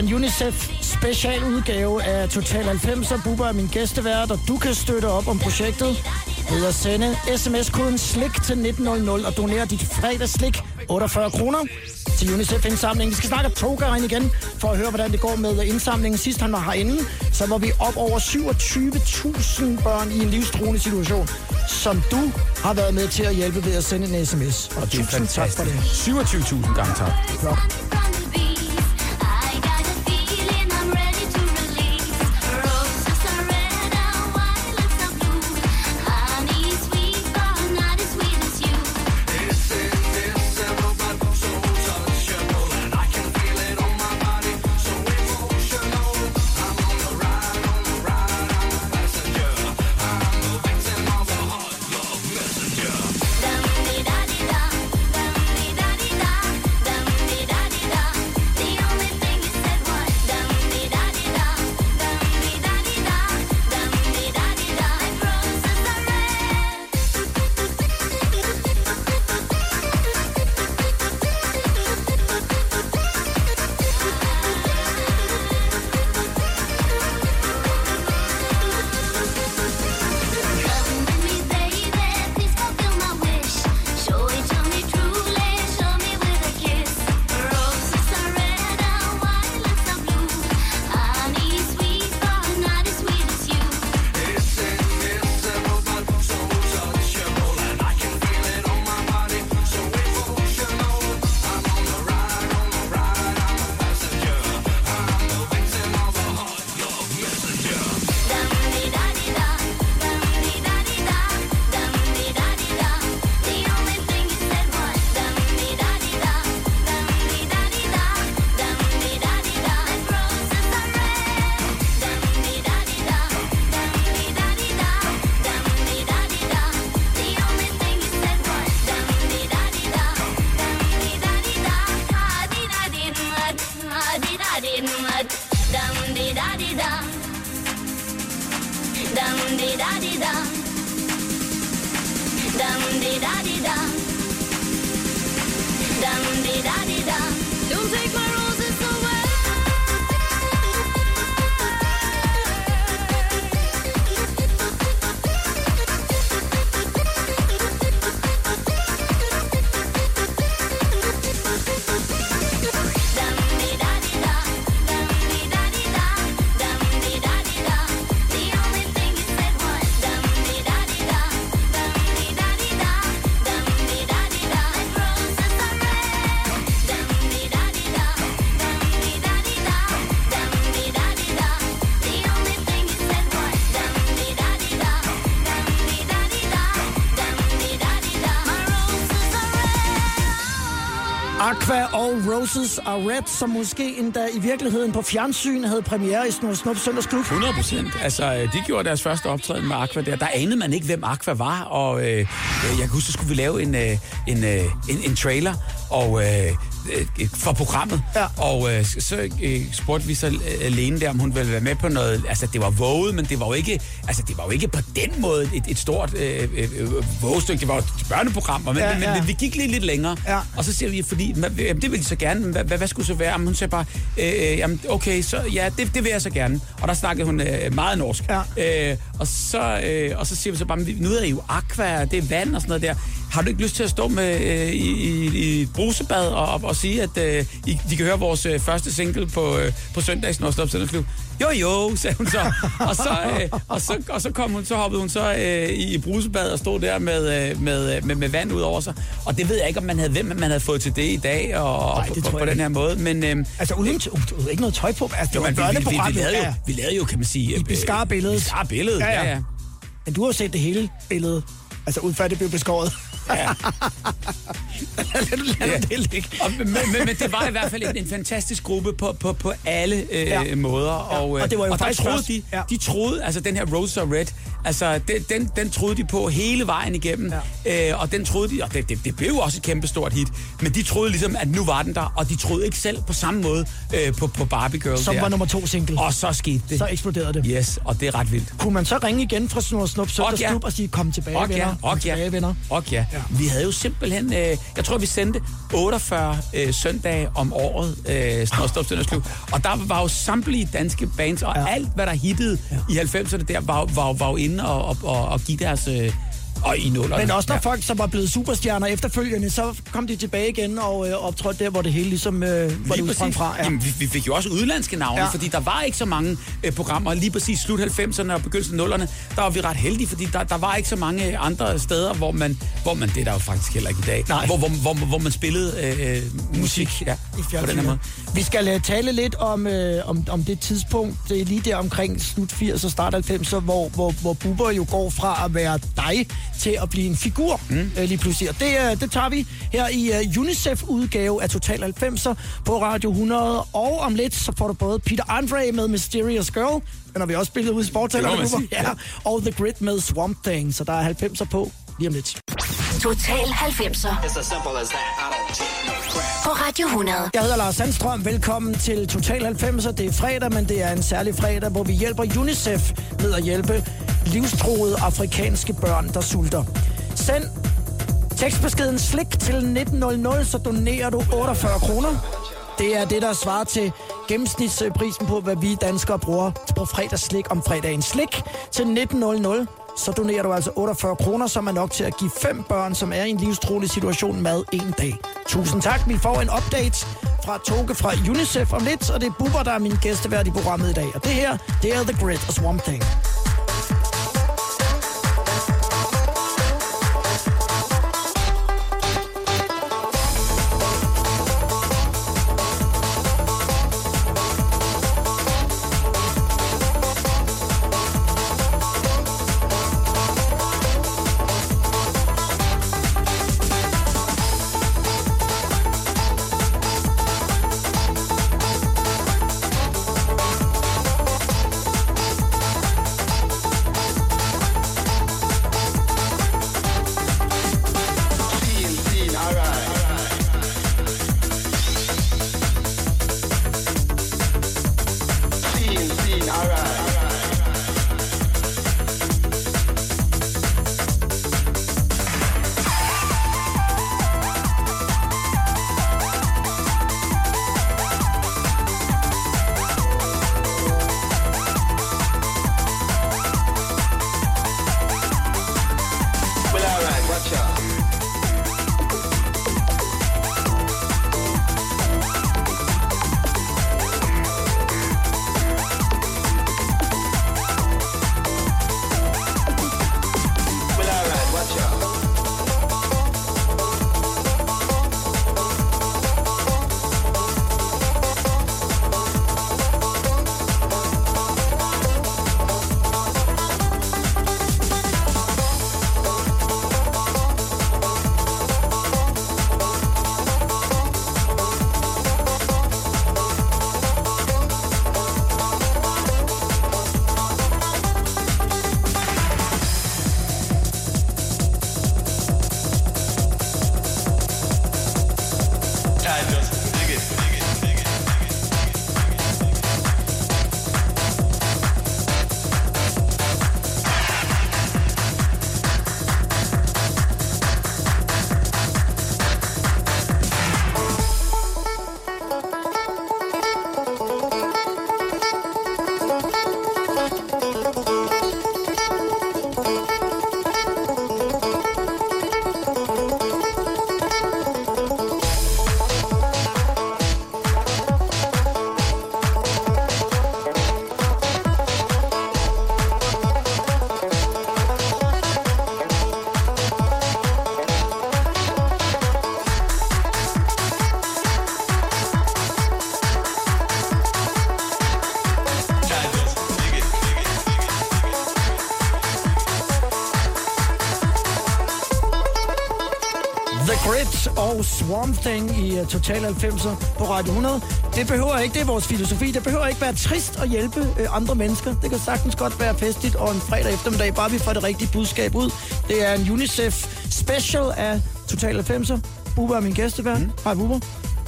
En UNICEF special udgave af Total 90, og Bubber er min gæstevært, og du kan støtte op om projektet ved at sende sms-koden SLIK til 1900 og donere dit fredagslik 48 kroner til UNICEF-indsamlingen. Vi skal snakke ind igen for at høre, hvordan det går med indsamlingen. Sidst han var herinde, så var vi op over 27.000 børn i en livstruende situation, som du har været med til at hjælpe ved at sende en sms. Og Det er tusind tak for det. 27.000 gange tak. Flot. Roses og Red, som måske endda i virkeligheden på fjernsyn havde premiere i Snor Snup Søndagsklub. 100 procent. Altså, øh, de gjorde deres første optræden med Aqua der. Der anede man ikke, hvem Aqua var, og øh, jeg kan huske, så skulle vi lave en, øh, en, øh, en, en trailer og, øh, øh, for programmet. Ja. Og øh, så øh, spurgte vi så øh, Lene der, om hun ville være med på noget. Altså, det var våget, men det var jo ikke, altså, det var jo ikke på den måde et, et stort øh, øh, øh, vågestykke. Det var jo et børneprogram, men, Ja, men, ja. men vi gik lige lidt længere. Ja. Og så siger vi, fordi jamen, det vil de så gerne, men hvad, hvad, hvad skulle så være? Jamen, hun sagde bare, øh, øh, jamen, okay, så ja, det, det vil jeg så gerne. Og der snakkede hun øh, meget norsk. Ja. Øh, og, så, øh, og så siger vi så bare, "Men nu er I jo aqua, det er vand og sådan noget der. Har du ikke lyst til at stå med øh, i, i, i et brusebad og, og, og sige, at øh, I, de kan høre vores øh, første single på, øh, på søndags sender Søndagsklub? Jo, jo, sagde hun så. Og så, øh, og så, og så, kom hun, så hoppede hun så øh, i, brusebad og stod der med, øh, med, øh, med, med vand ud over sig. Og det ved jeg ikke, om man havde, hvem man havde fået til det i dag og, Nej, det på, på jeg den her måde. Men, øh, Altså uden t- uh, ikke noget tøj på. Altså, det jo, men vi, vi, vi, vi, lavede jo, vi lavede jo, kan man sige... I beskar billedet. Beskar billedet, Ja, ja, ja. Men du har set det hele billede. Altså ud før det blev beskåret. Ja. lad du lad Ja. ja. det ligge. Og, men, men, men det var i hvert fald en, en fantastisk gruppe på, på, på alle øh, Ja. ja. måder. Og, øh, og det var jo og der faktisk troede de, ja. ja. de troede, altså den her Rose og Red, altså den, den, den troede de på hele vejen igennem. Ja. Øh, og den troede de, og det, det, det blev jo også et kæmpe stort hit, men de troede ligesom, at nu var den der, og de troede ikke selv på samme måde øh, på, på Barbie Girl Som der. var nummer to single. Og så skete det. Så eksploderede det. Yes, og det er ret vildt. Kunne man så ringe igen fra Snor Snup Søndagsklub ja. og sige, kom tilbage, Og ja, venner. Kom og ja, tilbage, venner. og ja. Ja. Vi havde jo simpelthen, øh, jeg tror vi sendte 48 øh, søndage om året, øh, Snorstop Søndagsklub, og der var jo samtlige danske bands, og ja. alt hvad der hittede ja. i 90'erne der, var, var, var jo inde og, og, og, og give deres... Øh, og i nullerne. Men også når ja. folk, som var blevet superstjerner efterfølgende, så kom de tilbage igen og øh, optrådte der, hvor det hele ligesom, øh, hvor det Lige præcis. fra. Ja. Jamen, vi, vi fik jo også udlandske navne, Ja. fordi der var ikke så mange øh, programmer. Lige præcis slut 90'erne og begyndelsen af 0'erne, der var vi ret heldige, fordi der, der var ikke så mange andre steder, hvor man, hvor man, det er der jo faktisk heller ikke i dag, Nej. Hvor, hvor, hvor, hvor man spillede øh, musik ja, i på den her måde. Vi skal uh, tale lidt om, uh, om, om det tidspunkt, det er lige der omkring slut 80 og start 90'er, hvor, hvor, hvor Bubber jo går fra at være dig til at blive en figur mm. uh, lige pludselig. Og det, uh, det tager vi her i uh, UNICEF-udgave af Total 90'er på Radio 100. Og om lidt, så får du både Peter Andre med Mysterious Girl, den har vi også spillet ud i sige, ja. og The Grid med Swamp Thing. Så der er 90'er på lige om lidt. Total 90'er It's as simple as that. I don't crap på Radio 100. Jeg hedder Lars Sandstrøm. Velkommen til Total 90'er. Det er fredag, men det er en særlig fredag, hvor vi hjælper UNICEF med at hjælpe livstruede afrikanske børn, der sulter. Send tekstbeskeden slik til 1900, så donerer du 48 kroner. Det er det, der svarer til gennemsnitsprisen på, hvad vi danskere bruger på fredagsslik om fredagen. Slik til 1900, så donerer du altså 48 kroner, som er nok til at give fem børn, som er i en livstruelig situation, mad en dag. Tusind tak. Vi får en update fra Toge fra UNICEF om lidt, og det er Bubber, der er min gæstevært i programmet i dag. Og det her, det er The Grid og Swamp Thing. Swamp Thing i uh, Total 90'er på Radio 100. Det behøver ikke, det er vores filosofi, det behøver ikke være trist at hjælpe uh, andre mennesker. Det kan sagtens godt være festligt og en fredag eftermiddag, bare vi får det rigtige budskab ud. Det er en UNICEF special af Total 90'er. Bubber er min gæstevært. Mm. Hej Bubber.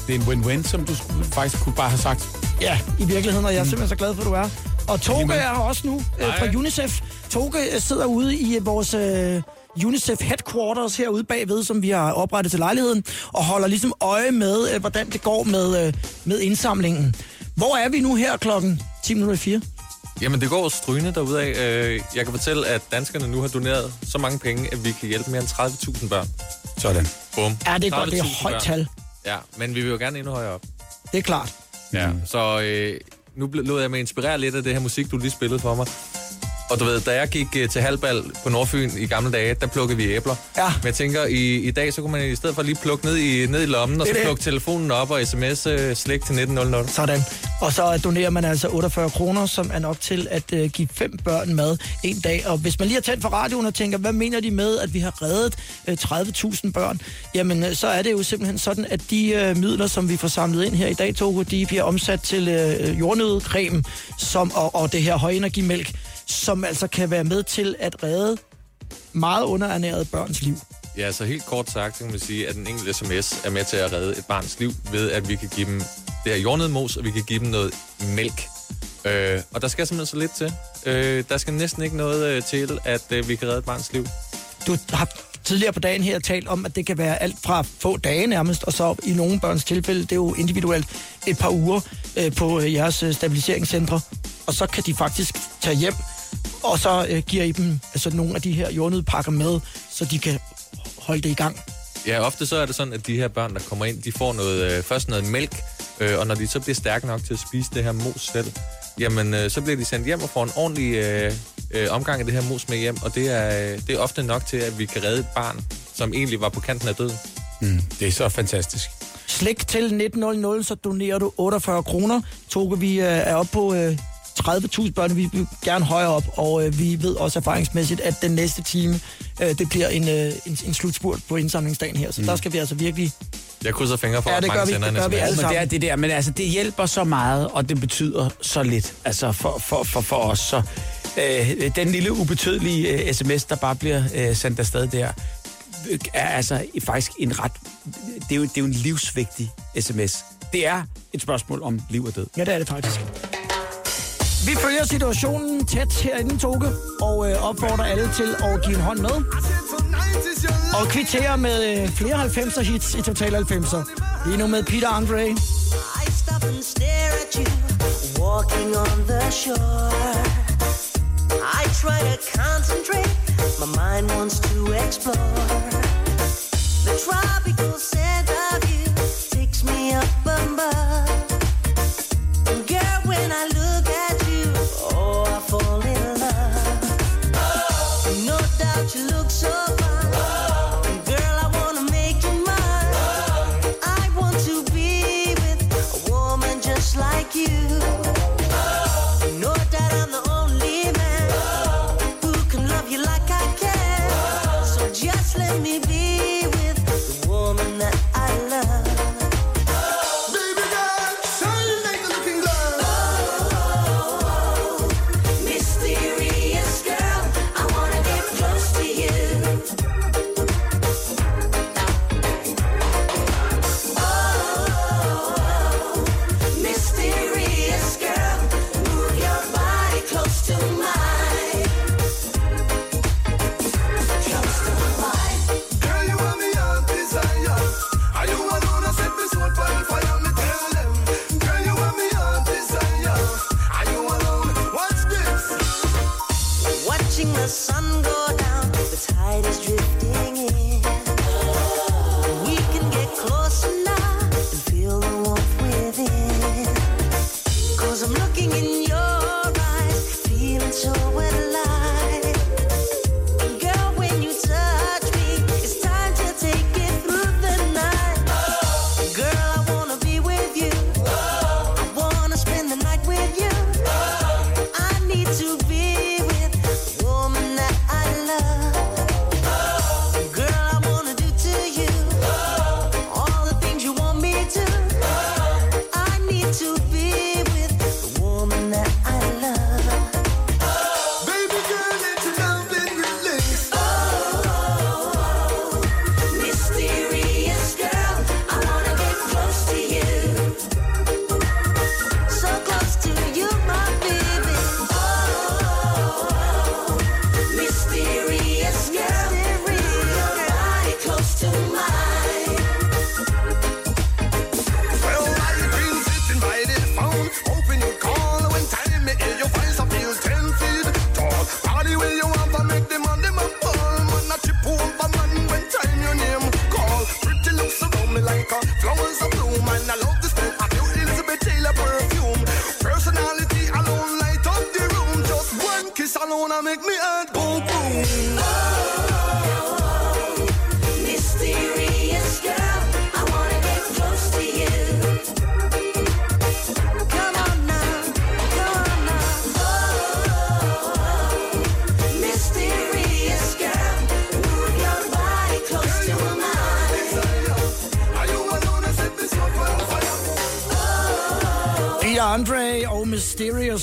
Det er en win-win, som du faktisk kunne bare have sagt. Ja, i virkeligheden, og jeg er simpelthen så glad for, at du er. Og Toge er her også nu øh, fra UNICEF. Toge øh, sidder ude i vores øh, UNICEF headquarters herude bagved, som vi har oprettet til lejligheden, og holder ligesom øje med, øh, hvordan det går med, øh, med indsamlingen. Hvor er vi nu her klokken 10 minutter i 4? Jamen, det går strygende derude af. Øh, Jeg kan fortælle, at danskerne nu har doneret så mange penge, at vi kan hjælpe mere end 30.000 børn. Sådan. Bum. Ja, det er godt, det er 30.000 højt tal. Ja, men vi vil jo gerne endnu højere op. Det er klart. Ja. Så øh, nu lod jeg mig inspirere lidt af det her musik, du lige spillede for mig. Og du ved, da jeg gik øh, til halvbal på Nordfyn i gamle dage, der plukkede vi æbler. Ja. Men jeg tænker, i, i dag, så kunne man i stedet for lige plukke ned i, ned i lommen, og så det. plukke telefonen op og sms øh, slik til 1900. Sådan. Og så donerer man altså 48 kroner, som er nok til at uh, give fem børn mad en dag. Og hvis man lige har tændt for radioen og tænker, hvad mener de med, at vi har reddet uh, 30.000 børn? Jamen, uh, så er det jo simpelthen sådan, at de uh, midler, som vi får samlet ind her i dag, Togo, de bliver omsat til uh, jordnødecreme som, og, og det her højenergimælk, som altså kan være med til at redde meget underernærede børns liv. Ja, så helt kort sagt, kan man sige, at en enkelt sms er med til at redde et barns liv, ved at vi kan give dem det her jordnødmos, og vi kan give dem noget mælk. Øh, og der skal simpelthen så lidt til. Øh, der skal næsten ikke noget øh, til, at øh, vi kan redde et barns liv. Du har tidligere på dagen her talt om, at det kan være alt fra få dage nærmest, og så i nogle børns tilfælde, det er jo individuelt, et par uger øh, på øh, jeres øh, stabiliseringscentre. Og så kan de faktisk tage hjem, og så øh, giver I dem altså, nogle af de her jordnødpakker med, så de kan holde det i gang. Ja, ofte så er det sådan, at de her børn, der kommer ind, de får noget, øh, først noget mælk, øh, og når de så bliver stærke nok til at spise det her mos selv, jamen øh, så bliver de sendt hjem og får en ordentlig øh, øh, omgang af det her mos med hjem, og det er, øh, det er ofte nok til, at vi kan redde et barn, som egentlig var på kanten af døden. Mm, det er så fantastisk. Slik til 1900, så donerer du 48 kroner. Toge, vi øh, er oppe på øh, 30.000 børn. Vi vil gerne højere op, og øh, vi ved også erfaringsmæssigt, at den næste time, øh, det bliver en, øh, en, en slutspurt på indsamlingsdagen her. Så mm. der skal vi altså virkelig... Jeg krydser fingre for, Ja, at mange vi. sender en Det gør vi alle Men det er sammen. det der, men altså, det hjælper så meget, og det betyder så lidt, altså for, for, for, for os. Så øh, den lille ubetydelige øh, sms, der bare bliver øh, sendt afsted der, er altså faktisk en ret... Det er jo, det er jo en livsvigtig sms. Det er et spørgsmål om liv og død. Ja, det er det faktisk. Vi følger situationen tæt herinde, Toge, og øh, opfordrer alle til at give en hånd med. Og kvitterer med øh, flere 90'er hits i Total 90'er. Lige nu med Peter Andre. I stop and stare at you walking on the shore. I try to concentrate, my mind wants to explore. The tropical scent of you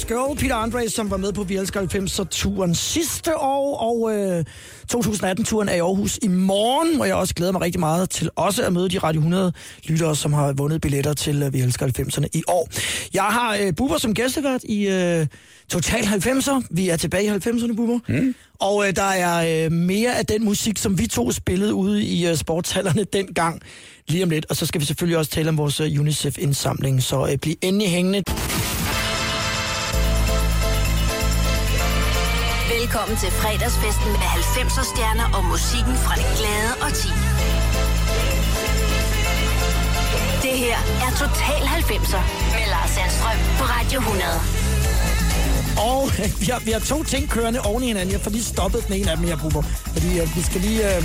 Girl. Peter Andre, som var med på Vi Elsker 90'er-turen sidste år, og øh, 2018-turen er i Aarhus i morgen, hvor jeg også glæder mig rigtig meget til også at møde de Radio 100-lyttere, som har vundet billetter til øh, Vi Elsker 90'erne i år. Jeg har øh, Bubber som gæstevært i øh, Total 90'er. Vi er tilbage i 90'erne, Bubber. Mm. Og øh, der er øh, mere af den musik, som vi to spillede ude i øh, sportshallerne dengang, lige om lidt. Og så skal vi selvfølgelig også tale om vores øh, UNICEF-indsamling, så øh, bliv endelig hængende. Velkommen til fredagsfesten med 90'er stjerner og musikken fra det glade og ti. Det her er Total 90'er med Lars Sandstrøm på Radio 100. Og øh, vi har, vi har to ting kørende oven i hinanden. Jeg får lige stoppet den ene af dem jeg Bubber. Fordi øh, vi skal lige... Øh,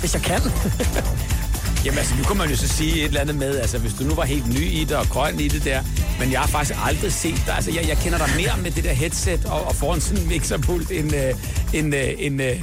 hvis jeg kan. Jamen altså, nu kan man jo så sige et eller andet med, altså hvis du nu var helt ny i det og grøn i det der, men jeg har faktisk aldrig set dig, altså jeg, jeg kender dig mere med det der headset og, og foran sådan en mixerpult, end, øh, end, øh, end øh,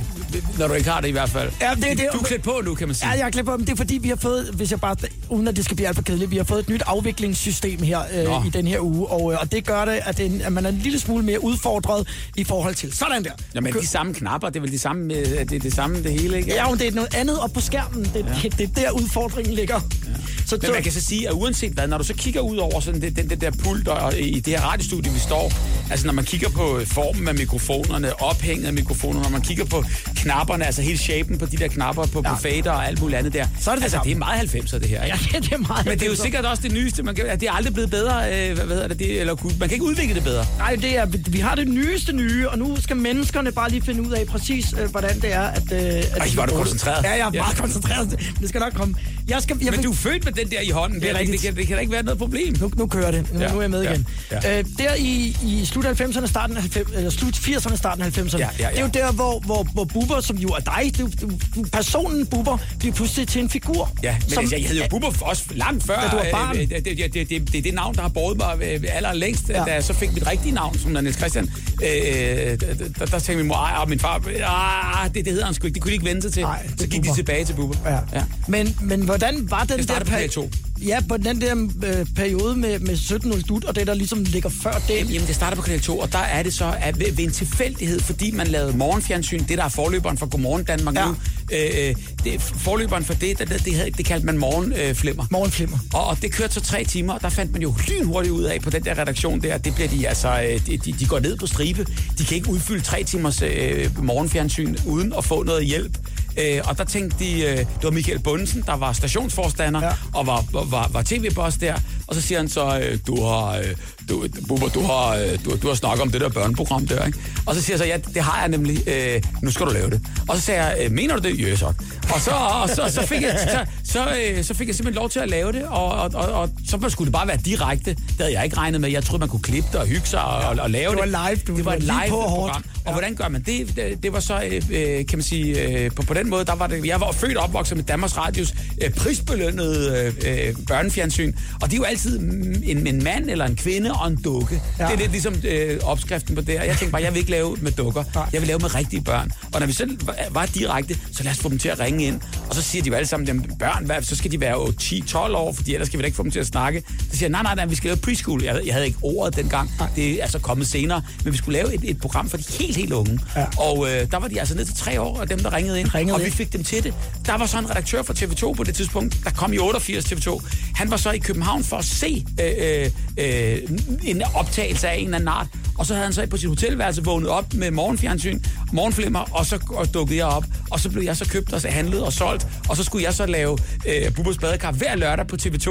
når du ikke har det i hvert fald. Ja, det er det. Du er klædt på nu, kan man sige. Ja, jeg er klar på, men det er fordi, vi har fået, hvis jeg bare, uden at det skal blive alt for kedeligt, vi har fået et nyt afviklingssystem her Nå. øh, i den her uge, og, øh, og det gør det, at, det, at man er en lille smule mere udfordret i forhold til sådan der. Jamen, de samme knapper, det er vel de samme, øh, det er det samme det hele, ikke? Ja, men det er noget andet op på skærmen. Det, ja. det, det er der udfordringen ligger. Ja. Så, Men man kan så sige, at uanset hvad, når du så kigger ud over sådan det, den, den der pult og, og i det her radiostudie, vi står, altså når man kigger på formen af mikrofonerne, ophænget af mikrofonerne, når man kigger på knapperne, altså hele shapen på de der knapper på, ja. på fader og alt muligt andet der. Så er det det altså, samme. det er meget 90'er det her, ikke? Ja, det er meget. Men det er jo sikkert også det nyeste. Man kan, det er aldrig blevet bedre. Øh, hvad, hedder det, det? Eller, man kan ikke udvikle det bedre. Nej, det er, vi har det nyeste nye, og nu skal menneskerne bare lige finde ud af præcis, øh, hvordan det er, at... Øh, at Ej, skal du det. koncentreret. Ja, jeg er Ja. meget koncentreret. Det skal nok komme. Jeg skal, jeg Men vil- du er født med den der i hånden. Det, er det, det, kan, det kan da ikke være noget problem. Nu, nu kører det. Nu, ja, Ja, nu er jeg med ja, igen. ja. Øh, der i, i slut 90'erne, starten af 90, eller slut 80'erne, starten af 90'erne, Ja, ja, ja. det er jo der, hvor, hvor, hvor Bubber, som jo er dig, du, du, du, personen Bubber, bliver pludselig til en figur. Ja, men som, altså, jeg hed jo Bubber også langt før. Da du var barn. øh, øh, Det, det, det, det, det, er det navn, der har båret mig øh, allerlængst, Ja. da jeg så fik mit rigtige navn, som er Niels Christian. Øh, øh, der, der, der tænkte min mor ej, og min far, ah, det, det hedder han sgu ikke. Det kunne de ikke vente sig til. Nej, er så gik Bubber. de tilbage til Bubber. Ja. ja. Men, men hvordan var den Jeg der... startede på peri- Kanal 2. Ja, på den der øh, periode med, med 17.0 dut, og det, der ligesom ligger før det. Jamen, det starter på Kanal 2, og der er det så at ved, ved en tilfældighed, fordi man lavede morgenfjernsyn, det der er forløberen for Godmorgen Danmark Ja. nu. Øh, det, forløberen for det, det, det, havde- det kaldte man morgenflimmer. Morgenflimmer. Og, og det kørte så tre timer, og der fandt man jo lynhurtigt ud af på den der redaktion der, det bliver de altså, øh, de, de, de går ned på stribe. De kan ikke udfylde tre timers øh, morgenfjernsyn uden at få noget hjælp. Øh, og der tænkte de, øh, det var Michael Bundesen, der var stationsforstander, Ja. og var, var, var, var tv-boss der. Og så siger han så, øh, du har, øh, du, Bubber, du har, øh, du, du har snakket om det der børneprogram der, ikke? Og så siger jeg så, ja, det har jeg nemlig. Øh, nu skal du lave det. Og så sagde jeg, øh, mener du det? Ja, så. Og så, og så, så, fik jeg, så, så, øh, så fik jeg simpelthen lov til at lave det, og, og, og, og så skulle det bare være direkte. Det havde jeg ikke regnet med. Jeg troede, man kunne klippe det og hygge sig og, og, og lave Det det. var live, du. Det var Det et var lige live program. Og hvordan gør man det? Det, det var så, øh, kan man sige, øh, på, på den måde, der var det, jeg var født og opvokset med Danmarks Radios øh, prisbelønnede øh, øh, børnefjernsyn. Og det er jo altid en, en mand eller en kvinde og en dukke. Ja. Det er lidt ligesom øh, opskriften på det. Og jeg tænkte bare, jeg vil ikke lave med dukker. Nej. Jeg vil lave med rigtige børn. Og når vi selv var- direkte, så lad os få dem til at ringe ind. Og så siger de jo alle sammen, jamen, børn, hvad, så skal de være 10-12 år, fordi ellers skal vi da ikke få dem til at snakke. Så siger jeg, nej, nej, nej, vi skal lave preschool. Jeg, jeg havde ikke ordet dengang. Det er altså kommet senere. Men vi skulle lave et, et program for de helt, helt unge. Ja. Og øh, der var de altså ned til tre år, og dem, der ringede ind. Ringede og vi fik dem til det. Der var så en redaktør fra TV2 på det tidspunkt, der kom i 88 TV2. Han var så i København for at se øh, øh, øh, en optagelse af en eller anden art. Og så havde han så på sit hotelværelse vågnet op med morgenfjernsyn, morgenflimmer, og så og dukkede jeg op. Og så blev jeg så købt og så handlet og solgt. Og så skulle jeg så lave øh, Bubbers Badekar hver lørdag på TV2.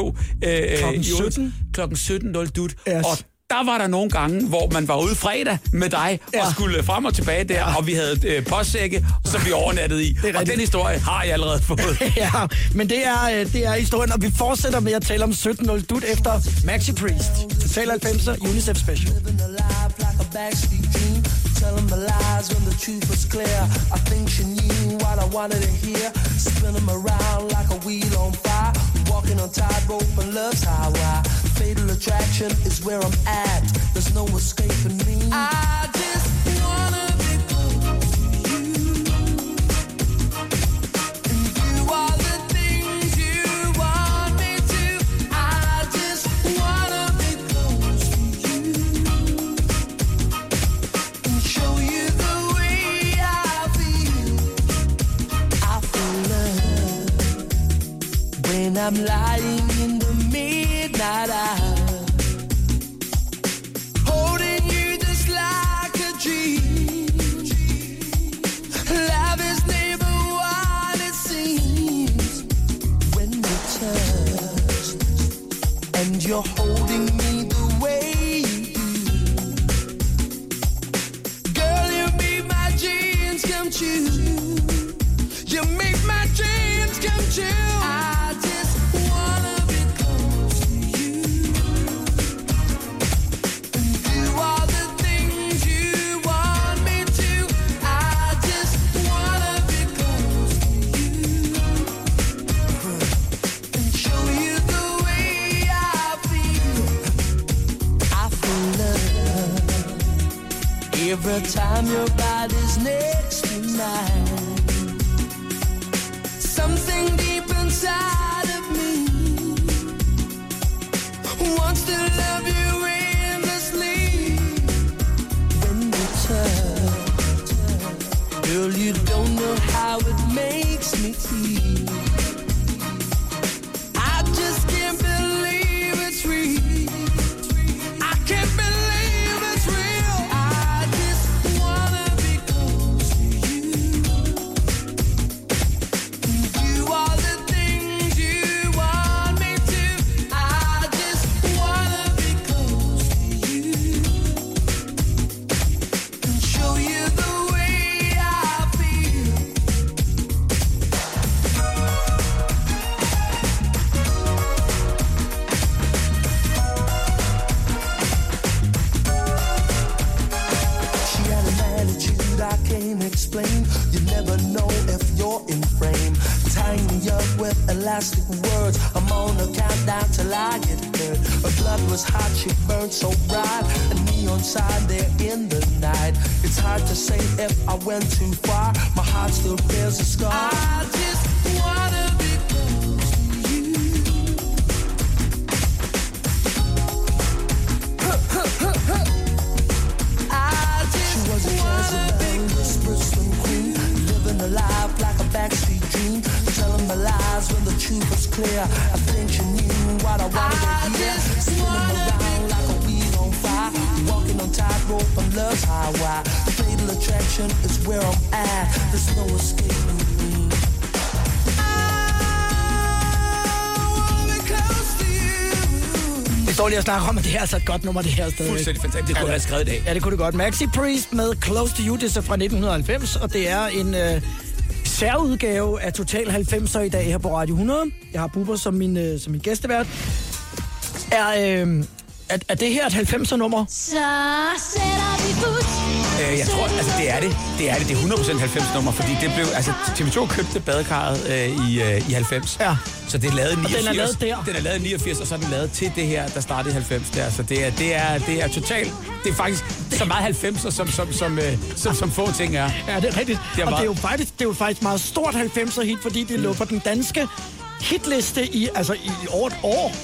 Øh, Klokken i otte- 17? Klokken 17.00 dut. Yes. Og der var der nogle gange, hvor man var ude fredag med dig, Ja. og skulle frem og tilbage der, ja. og vi havde øh, postsække, som vi overnattede i. Og rigtigt. den historie har jeg allerede fået. ja, men det er, øh, det er historien, og vi fortsætter med at tale om 17.0 dut efter Maxi Priest. Total 90'er, UNICEF Special. Telling my lies when the truth was clear. I think she knew what I wanted to hear. Spinning around like a wheel on fire. Walking on tightrope and love's highway. Fatal attraction is where I'm at. There's no escaping me. I just when I'm lying in the midnight hour. Holding you just like a dream. Love is never what it seems when you touch. And you're holding me the way you. You make my dreams come true. I Every time your body's next to mine. Something deep inside of me wants to love you endlessly. When you touch, girl, you don't know how it makes me feel. Og snakker om, at det her er altså et godt nummer, det her stadig. Fuldstændig fantastisk. Det kunne være skrevet i dag. Ja, det kunne det godt. Maxi Priest med Close to You, det er så fra 1990, og det er en øh, særudgave af Total 90'er i dag her på Radio 100. Jeg har Bubber som min, øh, som min gæstevært. Er, øh, er, er det her et 90'er nummer? Så sætter vi fod. Øh, jeg tror, altså det er det. Det er det. Det er 100% 90 nummer, fordi det blev, altså TV2 købte badekarret øh, i, øh, i 90. Ja. Så det er lavet i Og den 89. er lavet der. Den er lavet i 89, og så er den lavet til det her, der startede i 90 der. Så det er, det er, det er totalt, det er faktisk så meget 90'er, som, som, som, øh, som, som få ting er. Ja, det er rigtigt. Det er og det er, jo faktisk, det er jo faktisk meget stort 90'er hit, fordi det lå på den danske hitliste i, altså i over et år.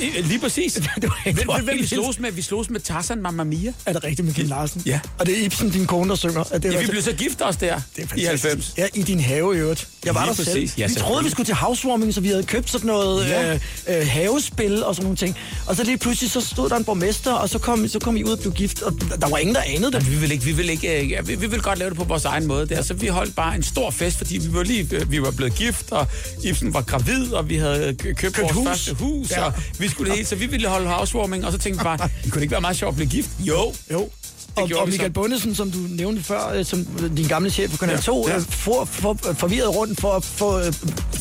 I- Lige præcis. Hvem, hvem vi slås med? Vi slås med Tarzan Mamma Mia. Er det rigtigt med Kim Larsen? Ja. Og det er Ibsen, din kone, der synger. Er det Ja, vi blev så gift også der Det er i fantastisk. 90. Ja, i din have i øvrigt. Jeg var Lige der præcis. selv. Ja, vi troede, vi skulle til housewarming, så vi havde købt sådan noget Ja. øh, øh, havespil og sådan nogle ting. Og så lige pludselig, så stod der en borgmester, og så kom, så kom I ud og blev gift, og der var ingen, der anede det. Men vi vil ikke, vi vil ikke, øh, ja, vi, vi vil godt lave det på vores egen måde der. Så vi holdt bare en stor fest, fordi vi var lige, øh, vi var blevet gift, og Ibsen var gravid, og vi havde kø- købt, Købt vores hus. første hus, Ja. og vi skulle det hele, så vi ville holde housewarming, og så tænkte vi bare, det kunne det ikke være meget sjovt at blive gift? Jo. Jo. Og, og. Michael Bundesen, som du nævnte før, øh, som din gamle chef på Kanal Ja, 2, ja. ja. for, for, forvirret rundt for at få øh,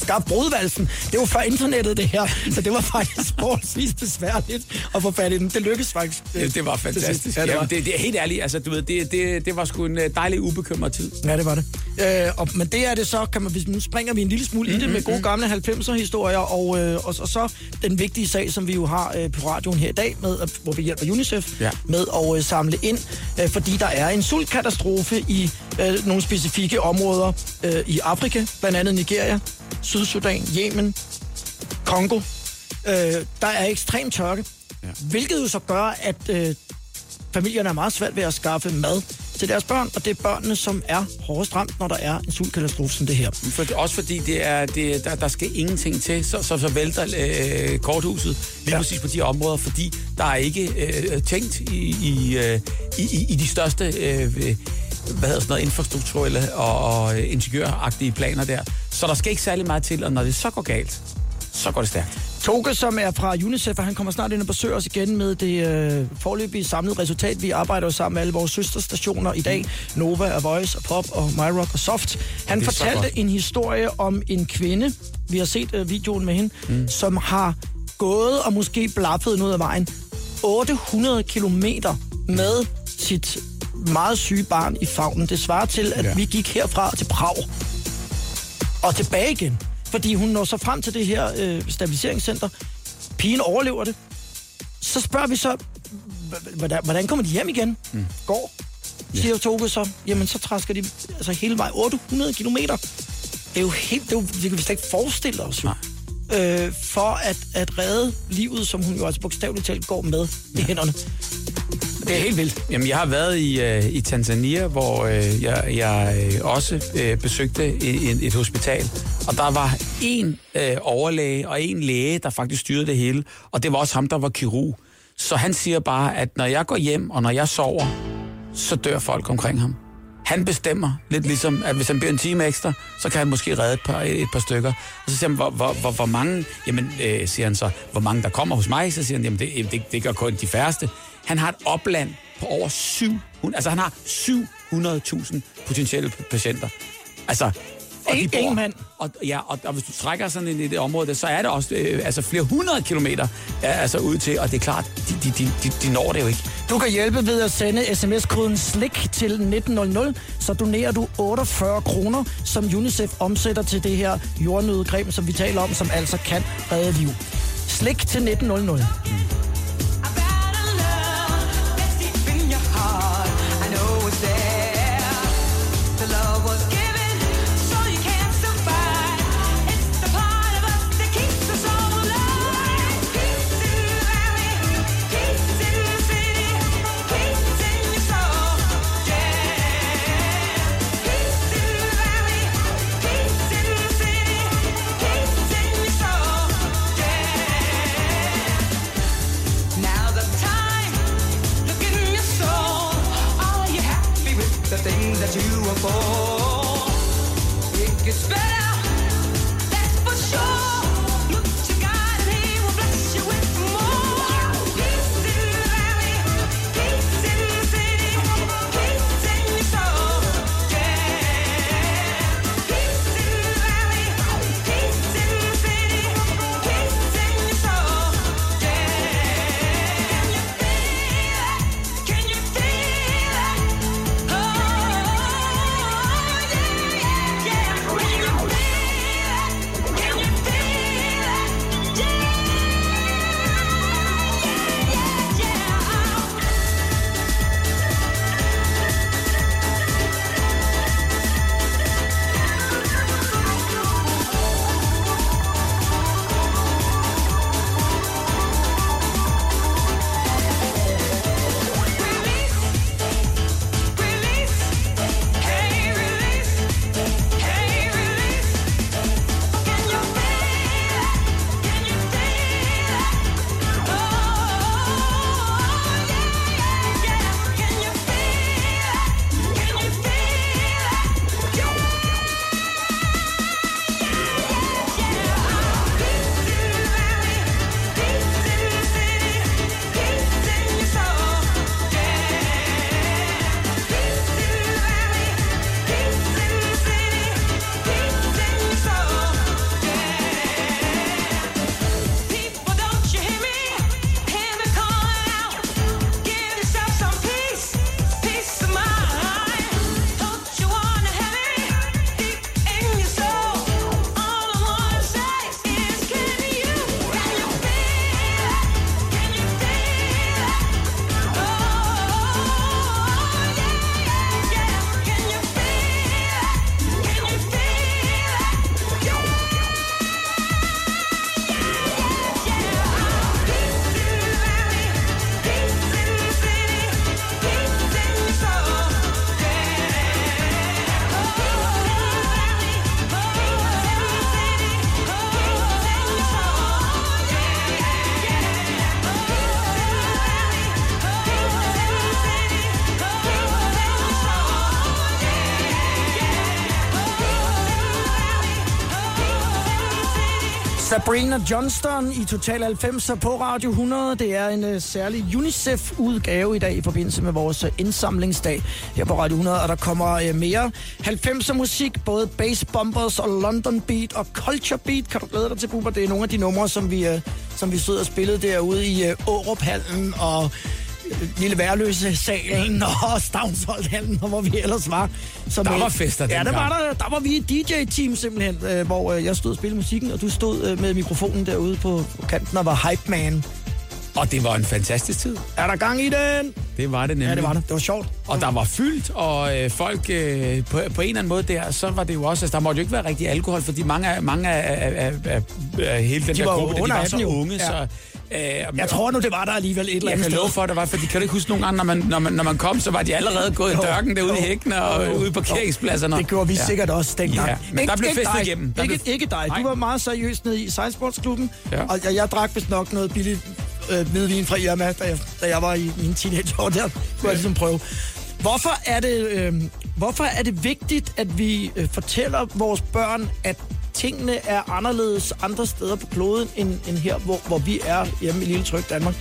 skabt brudvalsen. Det var før internettet, det her. Så det var faktisk forholdsvis besværligt at få fat i den. Det lykkedes faktisk. øh, Det, var fantastisk. Ja, det var. Jamen, det, det er helt ærligt. Altså, du ved, det, det, det var sgu en øh, dejlig, ubekymret tid. Ja, det var det. Øh, og, men det er det så, kan man, hvis nu springer vi en lille smule mm, i det med gode gamle 90'er-historier, og, øh, og, og så den vigtige sag, som vi jo har øh, på radioen her i dag, med, hvor vi hjælper UNICEF Ja. med at øh, samle ind, øh, fordi der er en sultkatastrofe i øh, nogle specifikke områder øh, i Afrika, blandt andet Nigeria, Sydsudan, Yemen, Kongo. Øh, der er ekstrem tørke, ja. hvilket jo så gør, at øh, familierne er meget svært ved at skaffe mad til deres børn, og det er børnene, som er hårdest ramt, når der er en sultkatastrofe som det her. For, også fordi det er, det, der, der skal ingenting til, så, så, så vælter øh, korthuset lige Ja. præcis på de områder, fordi der er ikke øh, tænkt i, i, øh, i, i- i de største øh, hvad hedder sådan noget, infrastrukturelle og, og ingeniøragtige planer der. Så der skal ikke særlig meget til, og når det så går galt, så går det stærkt. Toge, som er fra UNICEF, og han kommer snart ind og besøger os igen med det øh, forløbige samlede resultat. Vi arbejder jo sammen med alle vores søsterstationer i dag. Nova, A Voice, og Pop og MyRock og Soft. Han fortalte en historie om en kvinde, vi har set øh, videoen med hende, mm. som har gået og måske blaffet noget af vejen 800 kilometer med sit meget syge barn i favnen. Det svarer til, at. Ja. vi gik herfra til Prag og tilbage igen. Fordi hun når så frem til det her øh, stabiliseringscenter. Pigen overlever det. Så spørger vi så, hvordan, hvordan kommer de hjem igen? Mm. Går. Siger Toge så, jamen så træsker de altså hele vejen 800 kilometer. Det er jo helt, det, er jo, det kan vi slet ikke forestille os jo. Øh, for at, at redde livet, som hun jo altså bogstaveligt talt går med i hænderne. Det er helt vildt. Jamen, jeg har været i, øh, i Tanzania, hvor øh, jeg, jeg øh, også øh, besøgte et, et, et hospital. Og der var en øh, overlæge og en læge, der faktisk styrede det hele. Og det var også ham, der var kirurg. Så han siger bare, at når jeg går hjem, og når jeg sover, så dør folk omkring ham. Han bestemmer lidt ligesom, at hvis han bliver en time ekstra, så kan han måske redde et par, et par stykker. Og så siger han, hvor, hvor, hvor, hvor mange, jamen, øh, siger han så, hvor mange der kommer hos mig, så siger han, jamen det, det, det gør kun de færreste. Han har et opland på over 700, altså han har 700.000 potentielle patienter. Altså, og En- en mand. Og, ja, og, og hvis du trækker sådan ind i det område, der, så er det også øh, altså flere hundrede kilometer ja, altså ud til, og det er klart, de, de, de, de, de når det jo ikke. Du kan hjælpe ved at sende sms-koden SLIK til 1900, så donerer du 48 kroner, som UNICEF omsætter til det her jordnødecreme, som vi taler om, som altså kan redde liv. SLIK til 1900. Sabrina Johnston i Total 90 på Radio 100. Det er en uh, særlig UNICEF-udgave i dag i forbindelse med vores uh, indsamlingsdag her på Radio 100. Og der kommer uh, mere 90'er musik, både bass bombers og London Beat og Culture Beat. Kan du glæde dig til, Bubber? Det er nogle af de numre, som vi, uh, som vi sidder og spillede derude i uh, Aarup-hallen og Lille Værløse salen og Stavnsholdhallen og hvor vi ellers var. Som, Der var fester Ja, der var der, der var vi et DJ-team simpelthen, øh, hvor øh, jeg stod og spillede musikken, og du stod øh, med mikrofonen derude på, på kanten og var hype man. Og det var en fantastisk tid. Er der gang i den? Det var det nemlig. Ja, det var det. Det var sjovt. Og der var fyldt, og øh, folk øh, på, på en eller anden måde der, så var det jo også, altså der måtte jo ikke være rigtig alkohol, fordi mange af, mange af, af, af, af, af hele den De der gruppe, de under var så 18 jo. unge, Ja. så... Øh, Jeg tror nu, det var der alligevel et eller jeg andet kan sted. love for, at der var, for de kan du ikke huske nogle gange, når man, når man, når man kom, så var de allerede gået i dørken derude i Jo. hækken og Jo. ude på parkeringspladserne. Det gjorde vi ja. sikkert også dengang. Ja, men der blev ikke festet dig. igennem. Der Ikke, blev- ikke dig. Du var meget seriøs nede i sejlsportsklubben, Ja. og jeg, jeg drak vist nok noget billigt øh, hvidvin fra Irma, da jeg, da jeg var i mine teenageår der. Kunne jeg ligesom prøve. Hvorfor er det, øh, hvorfor er det vigtigt, at vi øh, fortæller vores børn, at tingene er anderledes andre steder på kloden, end, end her, hvor, hvor vi er hjemme i Lille tryg Danmark?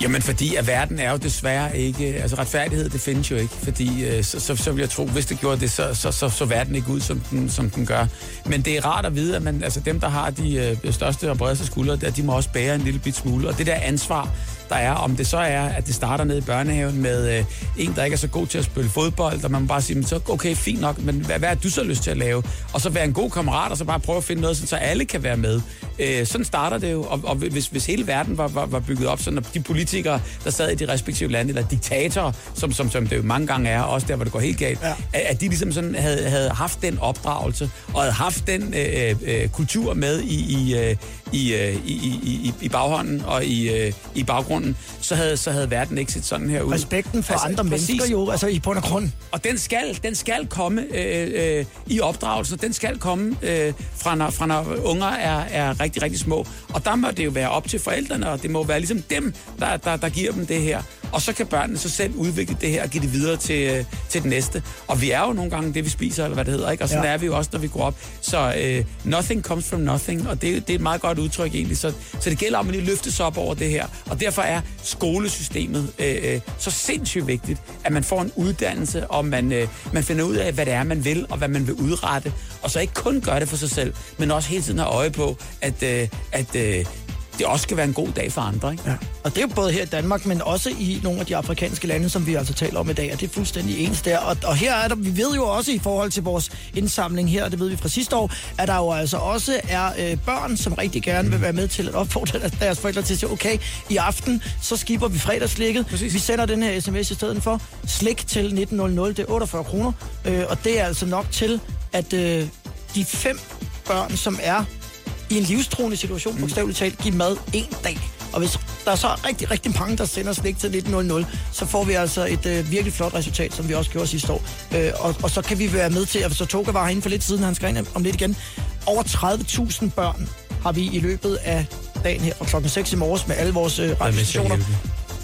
Jamen, fordi at verden er jo desværre ikke... Altså, retfærdighed, det findes jo ikke. Fordi øh, så, så, så vil jeg tro, hvis det gjorde det, så, så, så, så verden ikke ud, som den, som den gør. Men det er rart at vide, at man, altså, dem, der har de øh, største og bredeste skuldre, der, de må også bære en lille bit smule. Og det der ansvar, der er, om det så er, at det starter ned i børnehaven med øh, en, der ikke er så god til at spille fodbold, og man bare sige, "Men så okay, fint nok, men hvad, hvad har du så lyst til at lave? Og så være en god kammerat, og så bare prøve at finde noget, så alle kan være med. Øh, sådan starter det jo, og, og hvis, hvis hele verden var, var, var bygget op sådan, at de politikere, der sad i de respektive lande, eller diktatorer, som, som, som det jo mange gange er, også der, hvor det går helt galt, Ja. ja. at, at de ligesom sådan havde, havde haft den opdragelse, og havde haft den øh, øh, kultur med i, i, øh, i, øh, i, i, i, baghånden og i, øh, i baggrunden, så havde, så havde verden ikke set sådan her ud. Respekten for altså, andre præcis. mennesker jo, altså i bund og grund. Og den skal, den skal komme øh, øh, i opdragelsen, den skal komme øh, fra, når, fra når unger er, er rigtig, rigtig små. Og der må det jo være op til forældrene, og det må være ligesom dem, der, der, der giver dem det her. Og så kan børnene så selv udvikle det her og give det videre til, øh, til den næste. Og vi er jo nogle gange det, vi spiser, eller hvad det hedder, ikke? Og sådan Ja. er vi jo også, når vi går op. Så øh, nothing comes from nothing, og det, det er et meget godt udtryk egentlig. Så, så det gælder om at lige løfte sig op over det her. Og derfor er skolesystemet øh, øh, så sindssygt vigtigt, at man får en uddannelse, og man, øh, man finder ud af, hvad det er, man vil, og hvad man vil udrette. Og så ikke kun gøre det for sig selv, men også hele tiden have øje på, at, øh, at øh, det også skal være en god dag for andre. Ikke? Ja. Og det er jo både her i Danmark, men også i nogle af de afrikanske lande, som vi altså taler om i dag, og det er fuldstændig ens der. Og, og her er der, vi ved jo også i forhold til vores indsamling her, og det ved vi fra sidste år, at der jo altså også er øh, børn, som rigtig gerne vil være med til at opfordre deres- forældre til at sige, okay, i aften, så skipper vi fredagslikket. Præcis. Vi sender den her sms i stedet for. Slik til 1900, det er 48 kroner, øh, og det er altså nok til, at øh, de fem børn, som er i en livstruende situation, Mm. bogstaveligt talt, give mad en dag. Og hvis der er så rigtig, rigtig mange, der sender slik til 1900, så får vi altså et øh, virkelig flot resultat, som vi også gjorde sidste år. Øh, og, og så kan vi være med til, at så Toga var herinde for lidt siden, han skal ind om lidt igen. Over 30.000 børn har vi i løbet af dagen her fra klokken 6 i morges med alle vores øh, radiostationer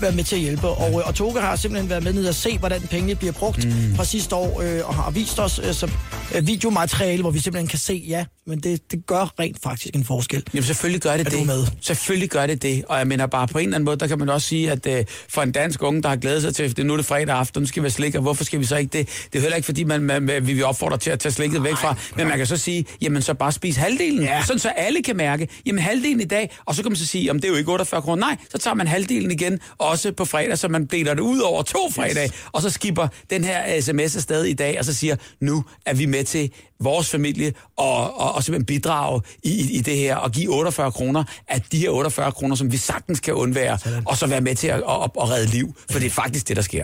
været med til at hjælpe. Og, øh, og Toga har simpelthen været med ned og se, hvordan pengene bliver brugt mm. fra sidste år, øh, og har vist os øh, så, øh, videomateriale, hvor vi simpelthen kan se, ja, men det, det gør rent faktisk en forskel. Jamen selvfølgelig gør det Er det. med? Selvfølgelig gør det det. Og jeg mener bare på en eller anden måde, der kan man også sige, at øh, for en dansk unge, der har glædet sig til, det nu er det fredag aften, nu skal vi have slik, og hvorfor skal vi så ikke det? Det er heller ikke, fordi man, man, man, vi vil opfordre til at tage slikket væk fra, men man kan så sige, jamen så bare spise halvdelen, Ja. ja. sådan så alle kan mærke, jamen halvdelen i dag, og så kan man så sige, om det er jo ikke 48 kroner, nej, så tager man halvdelen igen, også på fredag, så man deler det ud over to fredage, og så skipper den her sms afsted i dag, og så siger, nu er vi med til vores familie og, og, og simpelthen bidrage i, i, i det her og give 48 kroner af de her 48 kroner, som vi sagtens kan undvære, og så være med til at, at, at redde liv, for det er faktisk det, der sker.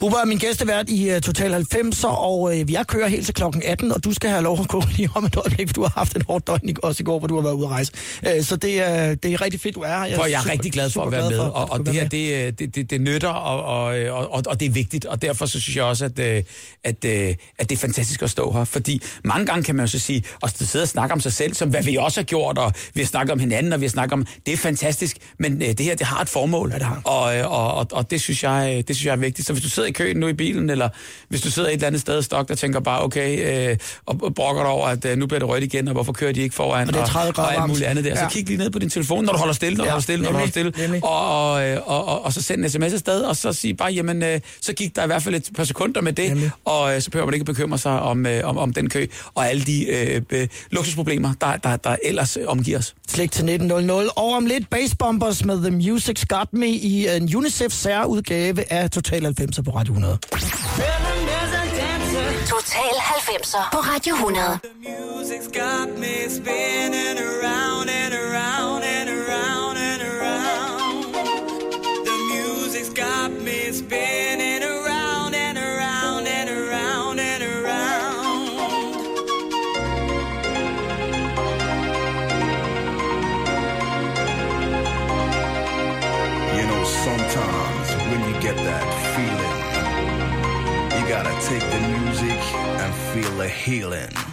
Bubber er min gæstevært i uh, Total 90'er, og uh, jeg kører helt til klokken 18, og du skal have lov at gå lige om et øjeblik, for du har haft en hård døgn også i går, hvor du har været ude at rejse. Uh, så det er, det er rigtig fedt, du er her. For jeg er super- rigtig glad for at være med, for, og, og det her, være med. det, det, det, nytter, og, og, og, og det er vigtigt, og derfor så synes jeg også, at, øh, at, øh, at det er fantastisk at stå her, fordi mange gange kan man jo så sige, og sidde og snakke om sig selv, som hvad vi også har gjort, og vi har snakket om hinanden, og vi har snakket om, det er fantastisk, men øh, det her, det har et formål, det har. Og, øh, og, og, og det, synes jeg, øh, det synes jeg er vigtigt. Så hvis du sidder i køen nu i bilen, eller hvis du sidder et eller andet sted og stok, der tænker bare, okay, øh, og, og brokker dig over, at øh, nu bliver det rødt igen, og hvorfor kører de ikke foran, Og det er 30 grader og, og alt muligt andet der. Så Ja. kig lige ned på din telefon, når du holder stille, når du Ja, holder stille, når du nemlig, holder stille, nemlig. og, og, øh, og, og, og så send en sms afsted, og så sige bare, jamen, øh, så gik der i hvert fald et par sekunder med det, Nemlig. og øh, så behøver man ikke bekymre sig om, øh, om, om den kø, og alle de øh, øh, luksusproblemer, der, der, der ellers øh, omgiver os. Slik til 1900. Og om lidt Bass Bombers med The Music's Got Me i en UNICEF særudgave af Total 90 på Radio 100. Total 90'er på Radio 100. music's got me spinning around and around healing.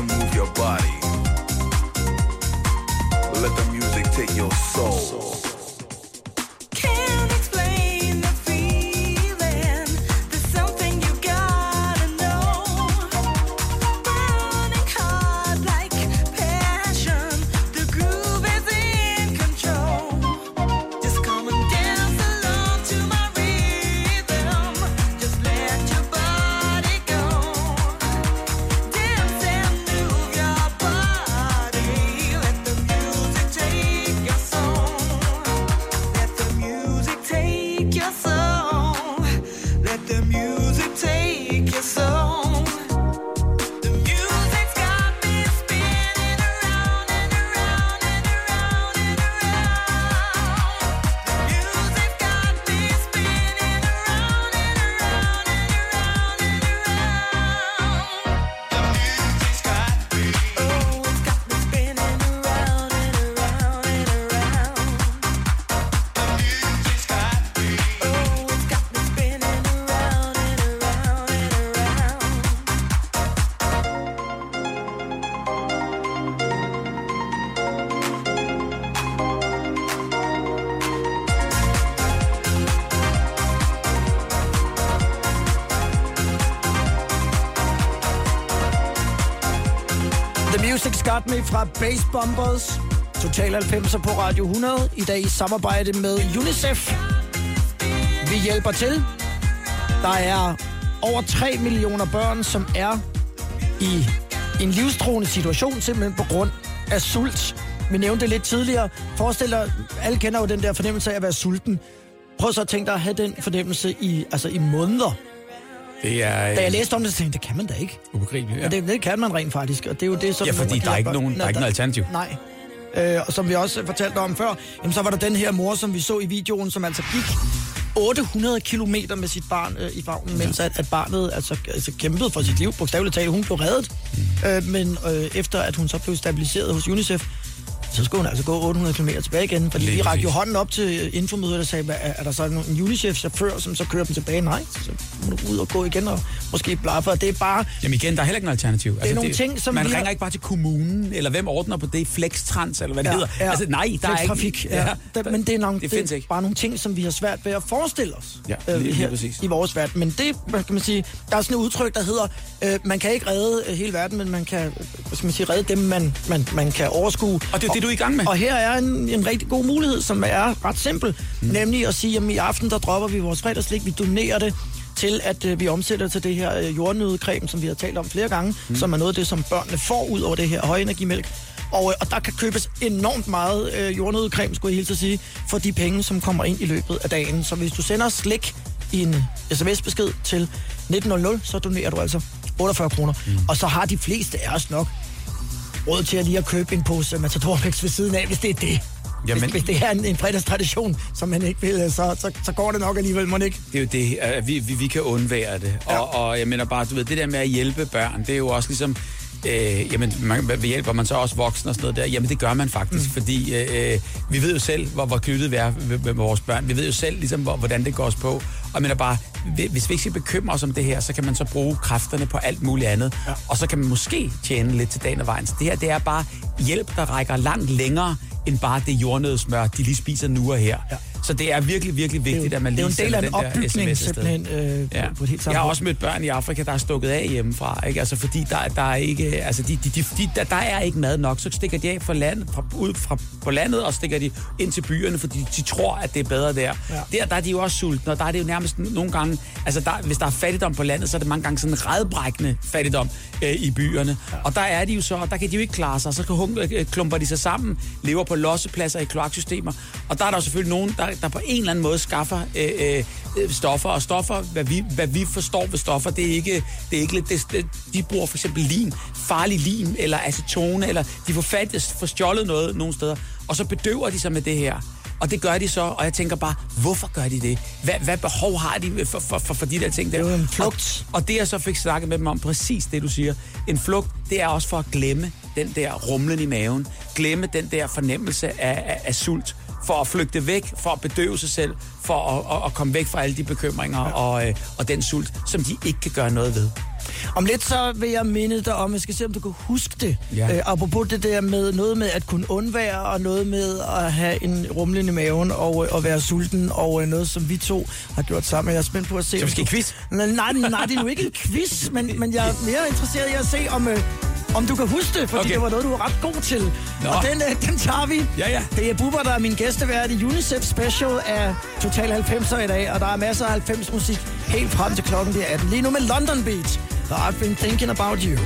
And move your body. Let the music take your soul. Fra Bass Bombers. Total 90 på Radio 100. I dag i samarbejde med UNICEF. Vi hjælper til. Der er over 3 millioner børn, som er i en livstruende situation, simpelthen på grund af sult. Vi nævnte det lidt tidligere. Forestil dig, alle kender jo den der fornemmelse af at være sulten. Prøv så at tænke dig at have den fornemmelse i, altså i måneder. Det er Da jeg læste om det, så tænkte jeg, det kan man da ikke. ubegribeligt. Ja. Og det, det kan man rent faktisk, og det er jo det, som... Ja, fordi der er ikke nogen- der er ikke noget alternativ. Nej. Øh, og som vi også fortalte om før, jamen, så var der den her mor, som vi så i videoen, som altså gik 800 kilometer med sit barn øh, i favnen, mens at, at barnet altså, altså kæmpede for sit liv, bogstaveligt talt. Hun blev reddet, øh, men øh, efter at hun så blev stabiliseret hos UNICEF, så skulle hun altså gå 800 km tilbage igen. Fordi Lige vi rakte jo hånden op til infomødet og sagde, "Hvad- er, er der så en en Unicef-chauffør, som så kører dem tilbage? Nej, så må du ud og gå igen og måske blaffe. Det er bare, Jamen igen, der er heller ikke noget alternativ. Altså, er nogle ting, som Man vi har- ringer ikke bare til kommunen, eller hvem ordner på det, Flextrans, eller hvad det hedder. Altså nej, der er ikke... Ja, ja. Men det er, nogle, det det, det er bare nogle ting, som vi har svært ved at forestille os Ja, lige- lige her præcis. i vores verden. Men det, hvad kan man sige, der er sådan et udtryk, der hedder, øh, man kan ikke redde øh, hele verden, men man kan, skal man sige, redde dem, man, man, man kan overskue. Og det er det, du er i gang med. Og her er en, en rigtig god mulighed, som er ret simpel, mm. nemlig at sige, at i aften, der dropper vi vores fredagslik, vi donerer det til, at øh, vi omsætter til det her øh, jordnødecreme, som vi har talt om flere gange, mm. som er noget af det, som børnene får ud over det her højenergimælk. Og, øh, og der kan købes enormt meget øh, jordnødecreme, skulle jeg helt sige, for de penge, som kommer ind i løbet af dagen. Så hvis du sender slik i en sms-besked til 1900, så donerer du altså 48 kroner. Mm. Og så har de fleste af os nok råd til at lige at købe en pose Matador-mix ved siden af, hvis det er det. Jamen- hvis, hvis det er en, en fredagstradition, som man ikke vil, øh, så, så, så går det nok alligevel, må ikke? Det er jo det, at vi, vi, vi kan undvære det. Ja. Og, og jeg mener bare, du ved, det der med at hjælpe børn, det er jo også ligesom... Øh, jamen, man, hvad hjælper man så også voksne og sådan noget der? Jamen, det gør man faktisk, mm. fordi øh, vi ved jo selv, hvor, hvor knyttet vi er med, med vores børn. Vi ved jo selv, ligesom, hvor, hvordan det går os på. Og jeg mener bare, hvis vi ikke skal bekymre os om det her, så kan man så bruge kræfterne på alt muligt andet. Ja. Og så kan man måske tjene lidt til dagen og vejen. Så det her, det er bare hjælp, der rækker langt længere, end bare det jordnødsmør, de lige spiser nu og her. Ja. Så det er virkelig, virkelig vigtigt, at man det er lige jo en del af en opbygning, simpelthen, øh, Ja. på, på et helt Jeg har også mødt børn i Afrika, der er stukket af hjemmefra, ikke? Altså, fordi der, der er ikke, altså, de, de, de, de, der, der er ikke mad nok, så stikker de af fra landet, fra, ud fra, på landet, og stikker de ind til byerne, fordi de tror, at det er bedre der. Ja. Der, der er de jo også sultne, og der er det jo nærmest nogle gange, altså, der, hvis der er fattigdom på landet, så er det mange gange sådan en redbrækkende fattigdom øh, i byerne. Ja. Og der er de jo så, og der kan de jo ikke klare sig, så kan hun, øh, klumper de sig sammen, lever på lossepladser i kloaksystemer, og der er der jo selvfølgelig nogen, der, der på en eller anden måde skaffer øh, øh, stoffer, og stoffer, hvad vi, hvad vi forstår ved stoffer, det er ikke, det er ikke det, det, de bruger for eksempel lim, farlig lim, eller acetone, eller de får fat, får stjålet noget nogle steder, og så bedøver de sig med det her. Og det gør de så, og jeg tænker bare, hvorfor gør de det? Hvad, hvad behov har de for, for, for, for de der ting der? Det er jo en flugt. Og, og det jeg så fik snakket med dem om, præcis det du siger, en flugt, det er også for at glemme den der rumlen i maven, glemme den der fornemmelse af, af, af sult, for at flygte væk, for at bedøve sig selv, for at, at, at komme væk fra alle de bekymringer og, øh, og den sult, som de ikke kan gøre noget ved. Om lidt så vil jeg minde dig om, jeg skal se om du kan huske det. Ja. Øh, apropos det der med noget med at kunne undvære, og noget med at have en rumlen i maven og, øh, og være sulten, og øh, noget som vi to har gjort sammen. Jeg er spændt på at se... Så skal du- quiz? Nej, nej, nej, det er jo ikke en quiz, men, men jeg er mere interesseret i at se, om, øh, om du kan huske det, fordi Okay. det var noget, du var ret god til. Nå. Og den, øh, den tager vi. Ja, ja. Det er Bubber, der er min gæstevært i UNICEF Special af Total 90'er i dag, og der er masser af 90 musik helt frem til klokken bliver 18. Lige nu med London Beat, og I've been thinking about you.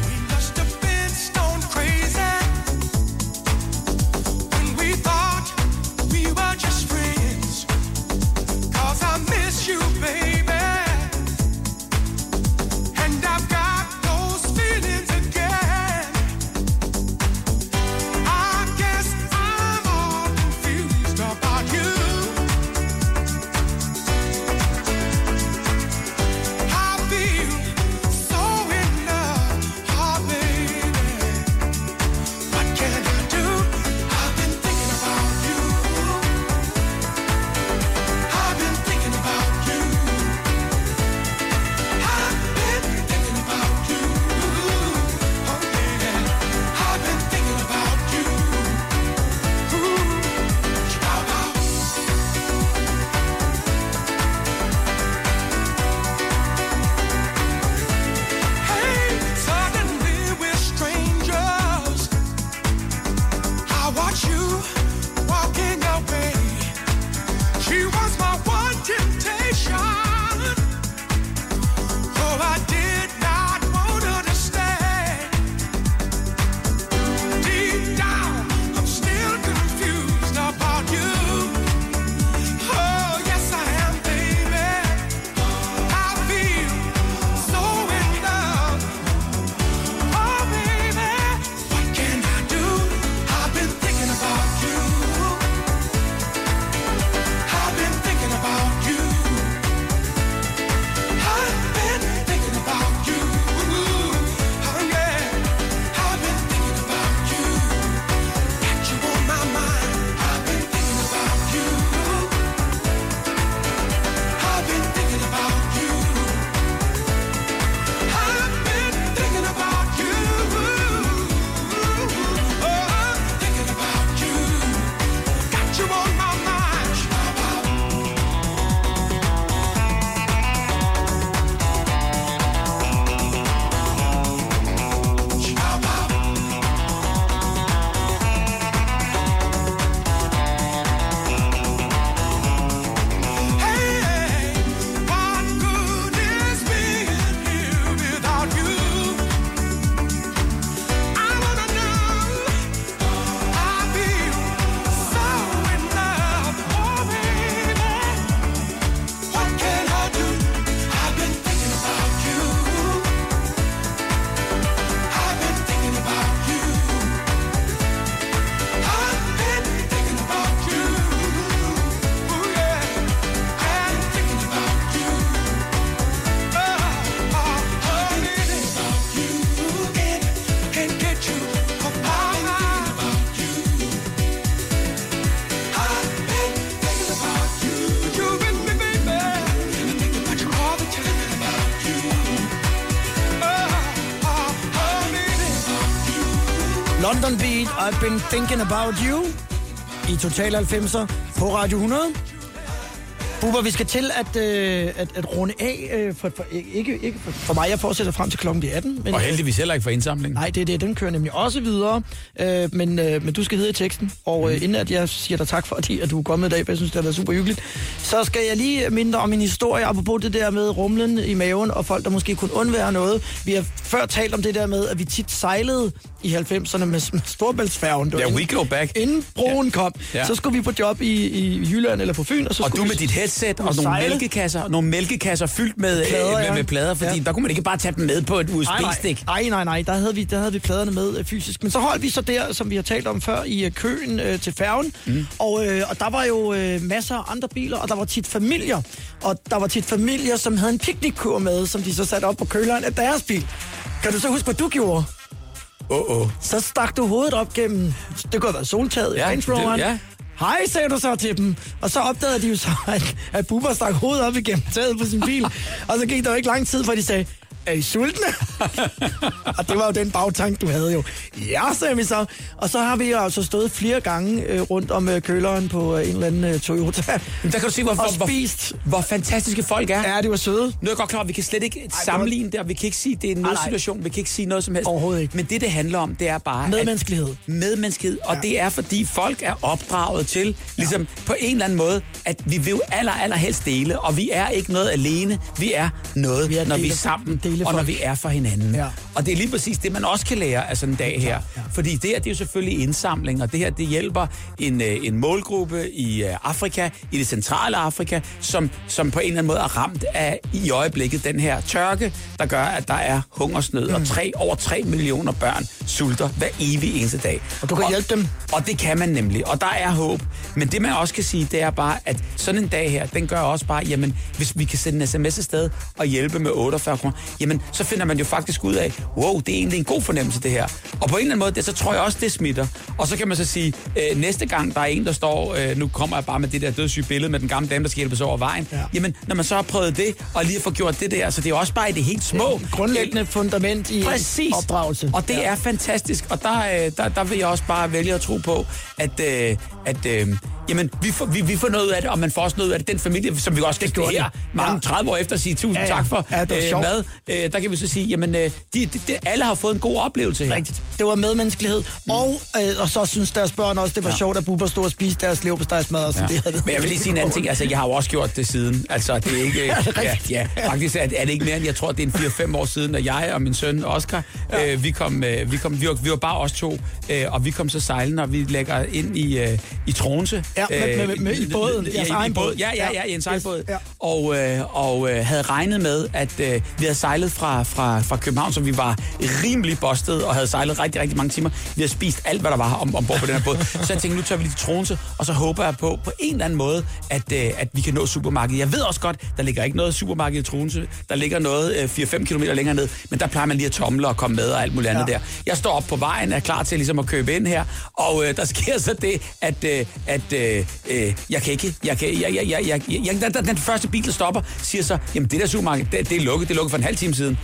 London Beat, I've been thinking about you. I Total 90'er på Radio 100. Bubber, vi skal til at, øh, at, at runde af. Øh, for, for, ikke, ikke for, for mig, jeg fortsætter frem til klokken 18. Men, Og heldigvis heller ikke for indsamling. Nej, det er det. Den kører nemlig også videre. Øh, men, øh, men du skal hedde i teksten. Og øh, inden at jeg siger dig tak for, at, at du er kommet i dag, for jeg synes, det har været super hyggeligt, så skal jeg lige minde dig om en historie, apropos det der med rumlen i maven, og folk, der måske kunne undvære noget. Vi har før talt om det der med, at vi tit sejlede i 90'erne med, med Storbæltsfærgen. Ja, inden- we go back. Inden broen kom, Ja. så skulle vi på job i, i Jylland eller på Fyn. Og, så Og du vi med dit headset og nogle sejle. mælkekasser, nogle mælkekasser fyldt med Plader, plader, med, med plader, fordi Ja. der kunne man ikke bare tage dem med på et. USB-stik. Nej, nej, nej. Der havde, vi, der havde vi pladerne med øh, fysisk. Men så holdt vi så der, som vi har talt om før, i øh, køen øh, til færgen. Mm. Og, øh, og der var jo øh, masser af andre biler, og der var tit familier. Og der var tit familier, som havde en piknikkur med, som de så satte op på køleren af deres bil. Kan du så huske, hvad du gjorde? Åh, åh. Så stak du hovedet op gennem, det kunne have været soltaget i Ja, Range Roveren. ja. Hej, sagde du så til dem. Og så opdagede de jo så, at, at Bubber stak hovedet op igennem taget på sin bil. og så gik der jo ikke lang tid, før de sagde, er I sultne? og det var jo den bagtank, du havde jo. Ja, sagde vi så. Og så har vi jo altså stået flere gange øh, rundt om øh, køleren på øh, en eller anden øh, Toyota. Men der kan du se, hvor, hvor, hvor, spist. hvor fantastiske folk er. Ja, de var søde. Nu er jeg godt klar, vi kan slet ikke sammenligne det, og vi kan ikke sige, det er en nødsituation. Vi kan ikke sige noget som helst. Overhovedet ikke. Men det, det handler om, det er bare... Medmenneskelighed. Medmenneskelighed. Og Ja. det er, fordi folk er opdraget til, ligesom på en eller anden måde, at vi vil aller, aller helst dele, og vi er ikke noget alene. Vi er noget, Vi er når vi er sammen, delefolk. Og når vi er for hinanden. Ja. Og det er lige præcis det, man også kan lære af sådan en dag her. Fordi det her, det er jo selvfølgelig indsamling, og det her, det hjælper en, øh, en målgruppe i øh, Afrika, i det centrale Afrika, som, som på en eller anden måde er ramt af i øjeblikket den her tørke, der gør, at der er hungersnød, Mm. og tre, over 3 millioner børn sulter hver evig eneste dag. Og du kan hjælpe dem. Og det kan man nemlig, og der er håb. Men det man også kan sige, det er bare, at sådan en dag her, den gør også bare, jamen, hvis vi kan sende en sms afsted og hjælpe med 48 kroner, jamen, så finder man jo faktisk ud af, wow, det er egentlig en god fornemmelse, det her. Og på en eller anden måde, det, så tror jeg også, det smitter. Og så kan man så sige, øh, næste gang der er en, der står, øh, nu kommer jeg bare med det der dødssyge billede med den gamle dame, der skal hjælpes over vejen. Ja. Jamen, når man så har prøvet det, og lige får gjort det der, så det er også bare i det helt små. Grundlæggende fundament i Præcis. opdragelse. Og det ja. er fantastisk. Og der, øh, der, der vil jeg også bare vælge at tro på, at, øh, at øh, jamen, vi, får, vi, vi får noget af det, og man får også noget af det. Den familie, som vi også skal stå gjorde her mange Ja. 30 år efter og sige tusind Ja, ja, tak for Ja, det øh, mad. Øh, der kan vi så sige, jamen, øh, de, de, de, alle har fået en god oplevelse her. Rigtigt. Det var medmenneskelighed. Og, øh, og så synes deres børn også, det var ja. sjovt, at Bubber stod og spiste deres leverpostejsmad. Ja. Det havde Men jeg vil lige sige en anden ting. Altså, jeg har jo også gjort det siden. Altså, det er ikke... ja, ja, faktisk er, er det ikke mere end, jeg tror, det er en 4-5 år siden, at jeg og min søn Oscar, ja. øh, vi, kom, øh, vi, kom, vi, var, vi var bare os to, øh, og vi kom så sejlende, og vi lægger ind i, øh, i Tronse. Ja, med- med- med- i båden. Jeres Ja, i, egen båd. Ja, ja, ja, i en sejlbåd. Yes, ja. Og, øh, og øh, havde regnet med, at øh, vi havde sejlet fra, fra, fra København, så vi var rimelig bustet og havde sejlet rigtig, rigtig mange timer. Vi havde spist alt, hvad der var om, ombord på den her båd. Så jeg tænkte, nu tager vi lige til Tronse, og så håber jeg på, på en eller anden måde, at, øh, at vi kan nå supermarkedet. Jeg ved også godt, der ligger ikke noget supermarked i Tronse. Der ligger noget øh, 4-5 km længere ned, men der plejer man lige at tomle og komme med og alt muligt andet Ja. der. Jeg står op på vejen, er klar til ligesom at købe ind her, og øh, der sker så det, at, øh, at øh, Øh, øh, jeg kan ikke, jeg kan, jeg, jeg, jeg, jeg, jeg, den, den første bil, der stopper, siger så, jamen det der supermarked, det, det er lukket, det er lukket for en halv time siden.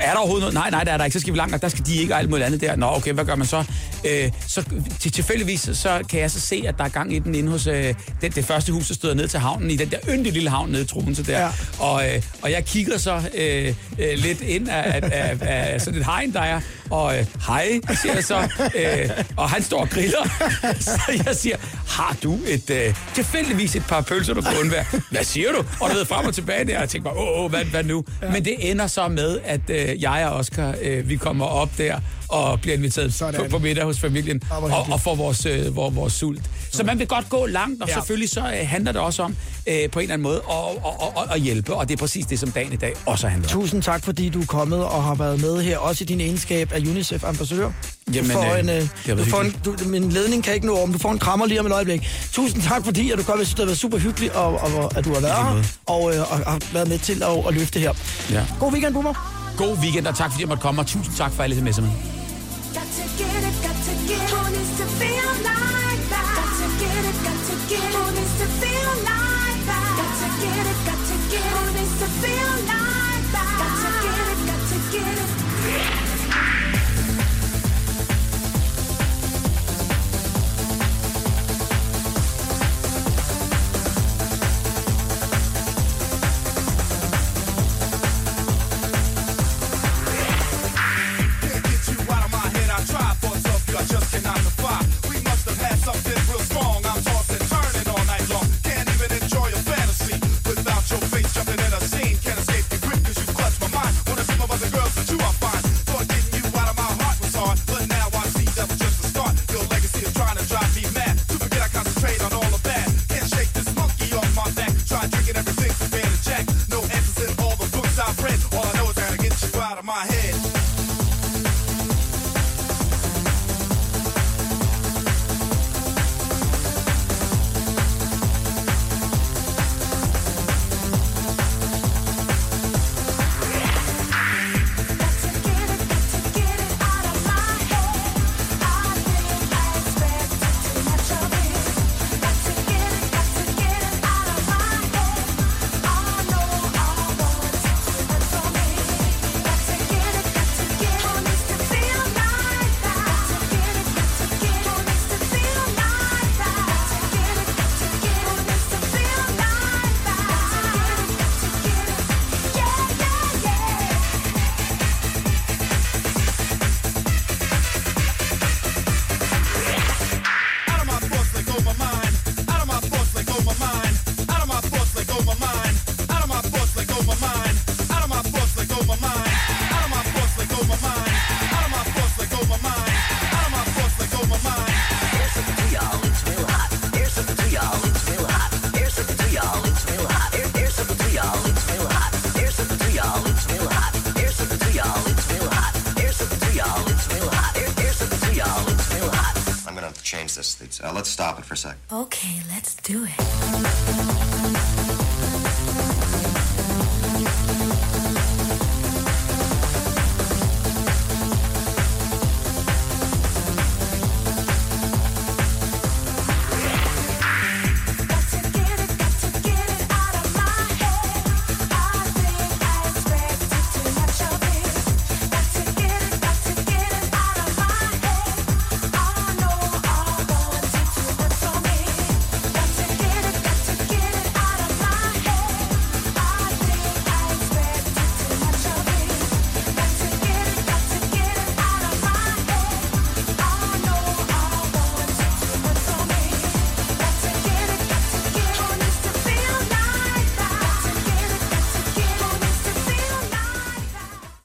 Er der overhovedet noget? Nej, nej, der er der ikke. Så skal vi langt, og der skal de ikke og alt muligt andet der. Nå, okay, hvad gør man så? Øh, så til, tilfældigvis, så kan jeg så se, at der er gang i den inde hos øh, det, det første hus, der støder ned til havnen, i den der yndige lille havn nede i Troense der. Ja. Ja. Og, øh, og jeg kigger så øh, øh, lidt ind af, af, af, af sådan et hegn, der er, og øh, hej, siger jeg så, øh, og han står og griller. så jeg siger, har du et, øh, tilfældigvis et par pølser, du kan undvære? Hvad siger du? Og du ved frem og tilbage der, og jeg tænker bare, åh, åh, hvad, hvad nu? Ja. Men det ender så med, at øh, jeg og Oscar, øh, vi kommer op der, og bliver inviteret Sådan. på, på middag hos familien, og, hyggeligt. og får vores, øh, vores, vores sult. Så man vil godt gå langt, og Ja. selvfølgelig så øh, handler det også om, øh, på en eller anden måde, at, at, at, at hjælpe, og det er præcis det, som dagen i dag også handler om. Tusind tak, fordi du er kommet og har været med her, også i din egenskab af UNICEF-ambassadør. Jamen, du får øh, en, øh, du får en, du, min ledning kan ikke nå om. Du får en krammer lige om et øjeblik. Tusind tak, fordi at du kom. Jeg synes, det har været super hyggeligt, og, og, at du har været her, og, øh, og har været med til at, at løfte her. Ja. God weekend, Boomer. God weekend, og tak fordi jeg måtte komme, og tusind tak for alle sms'erne. Got to get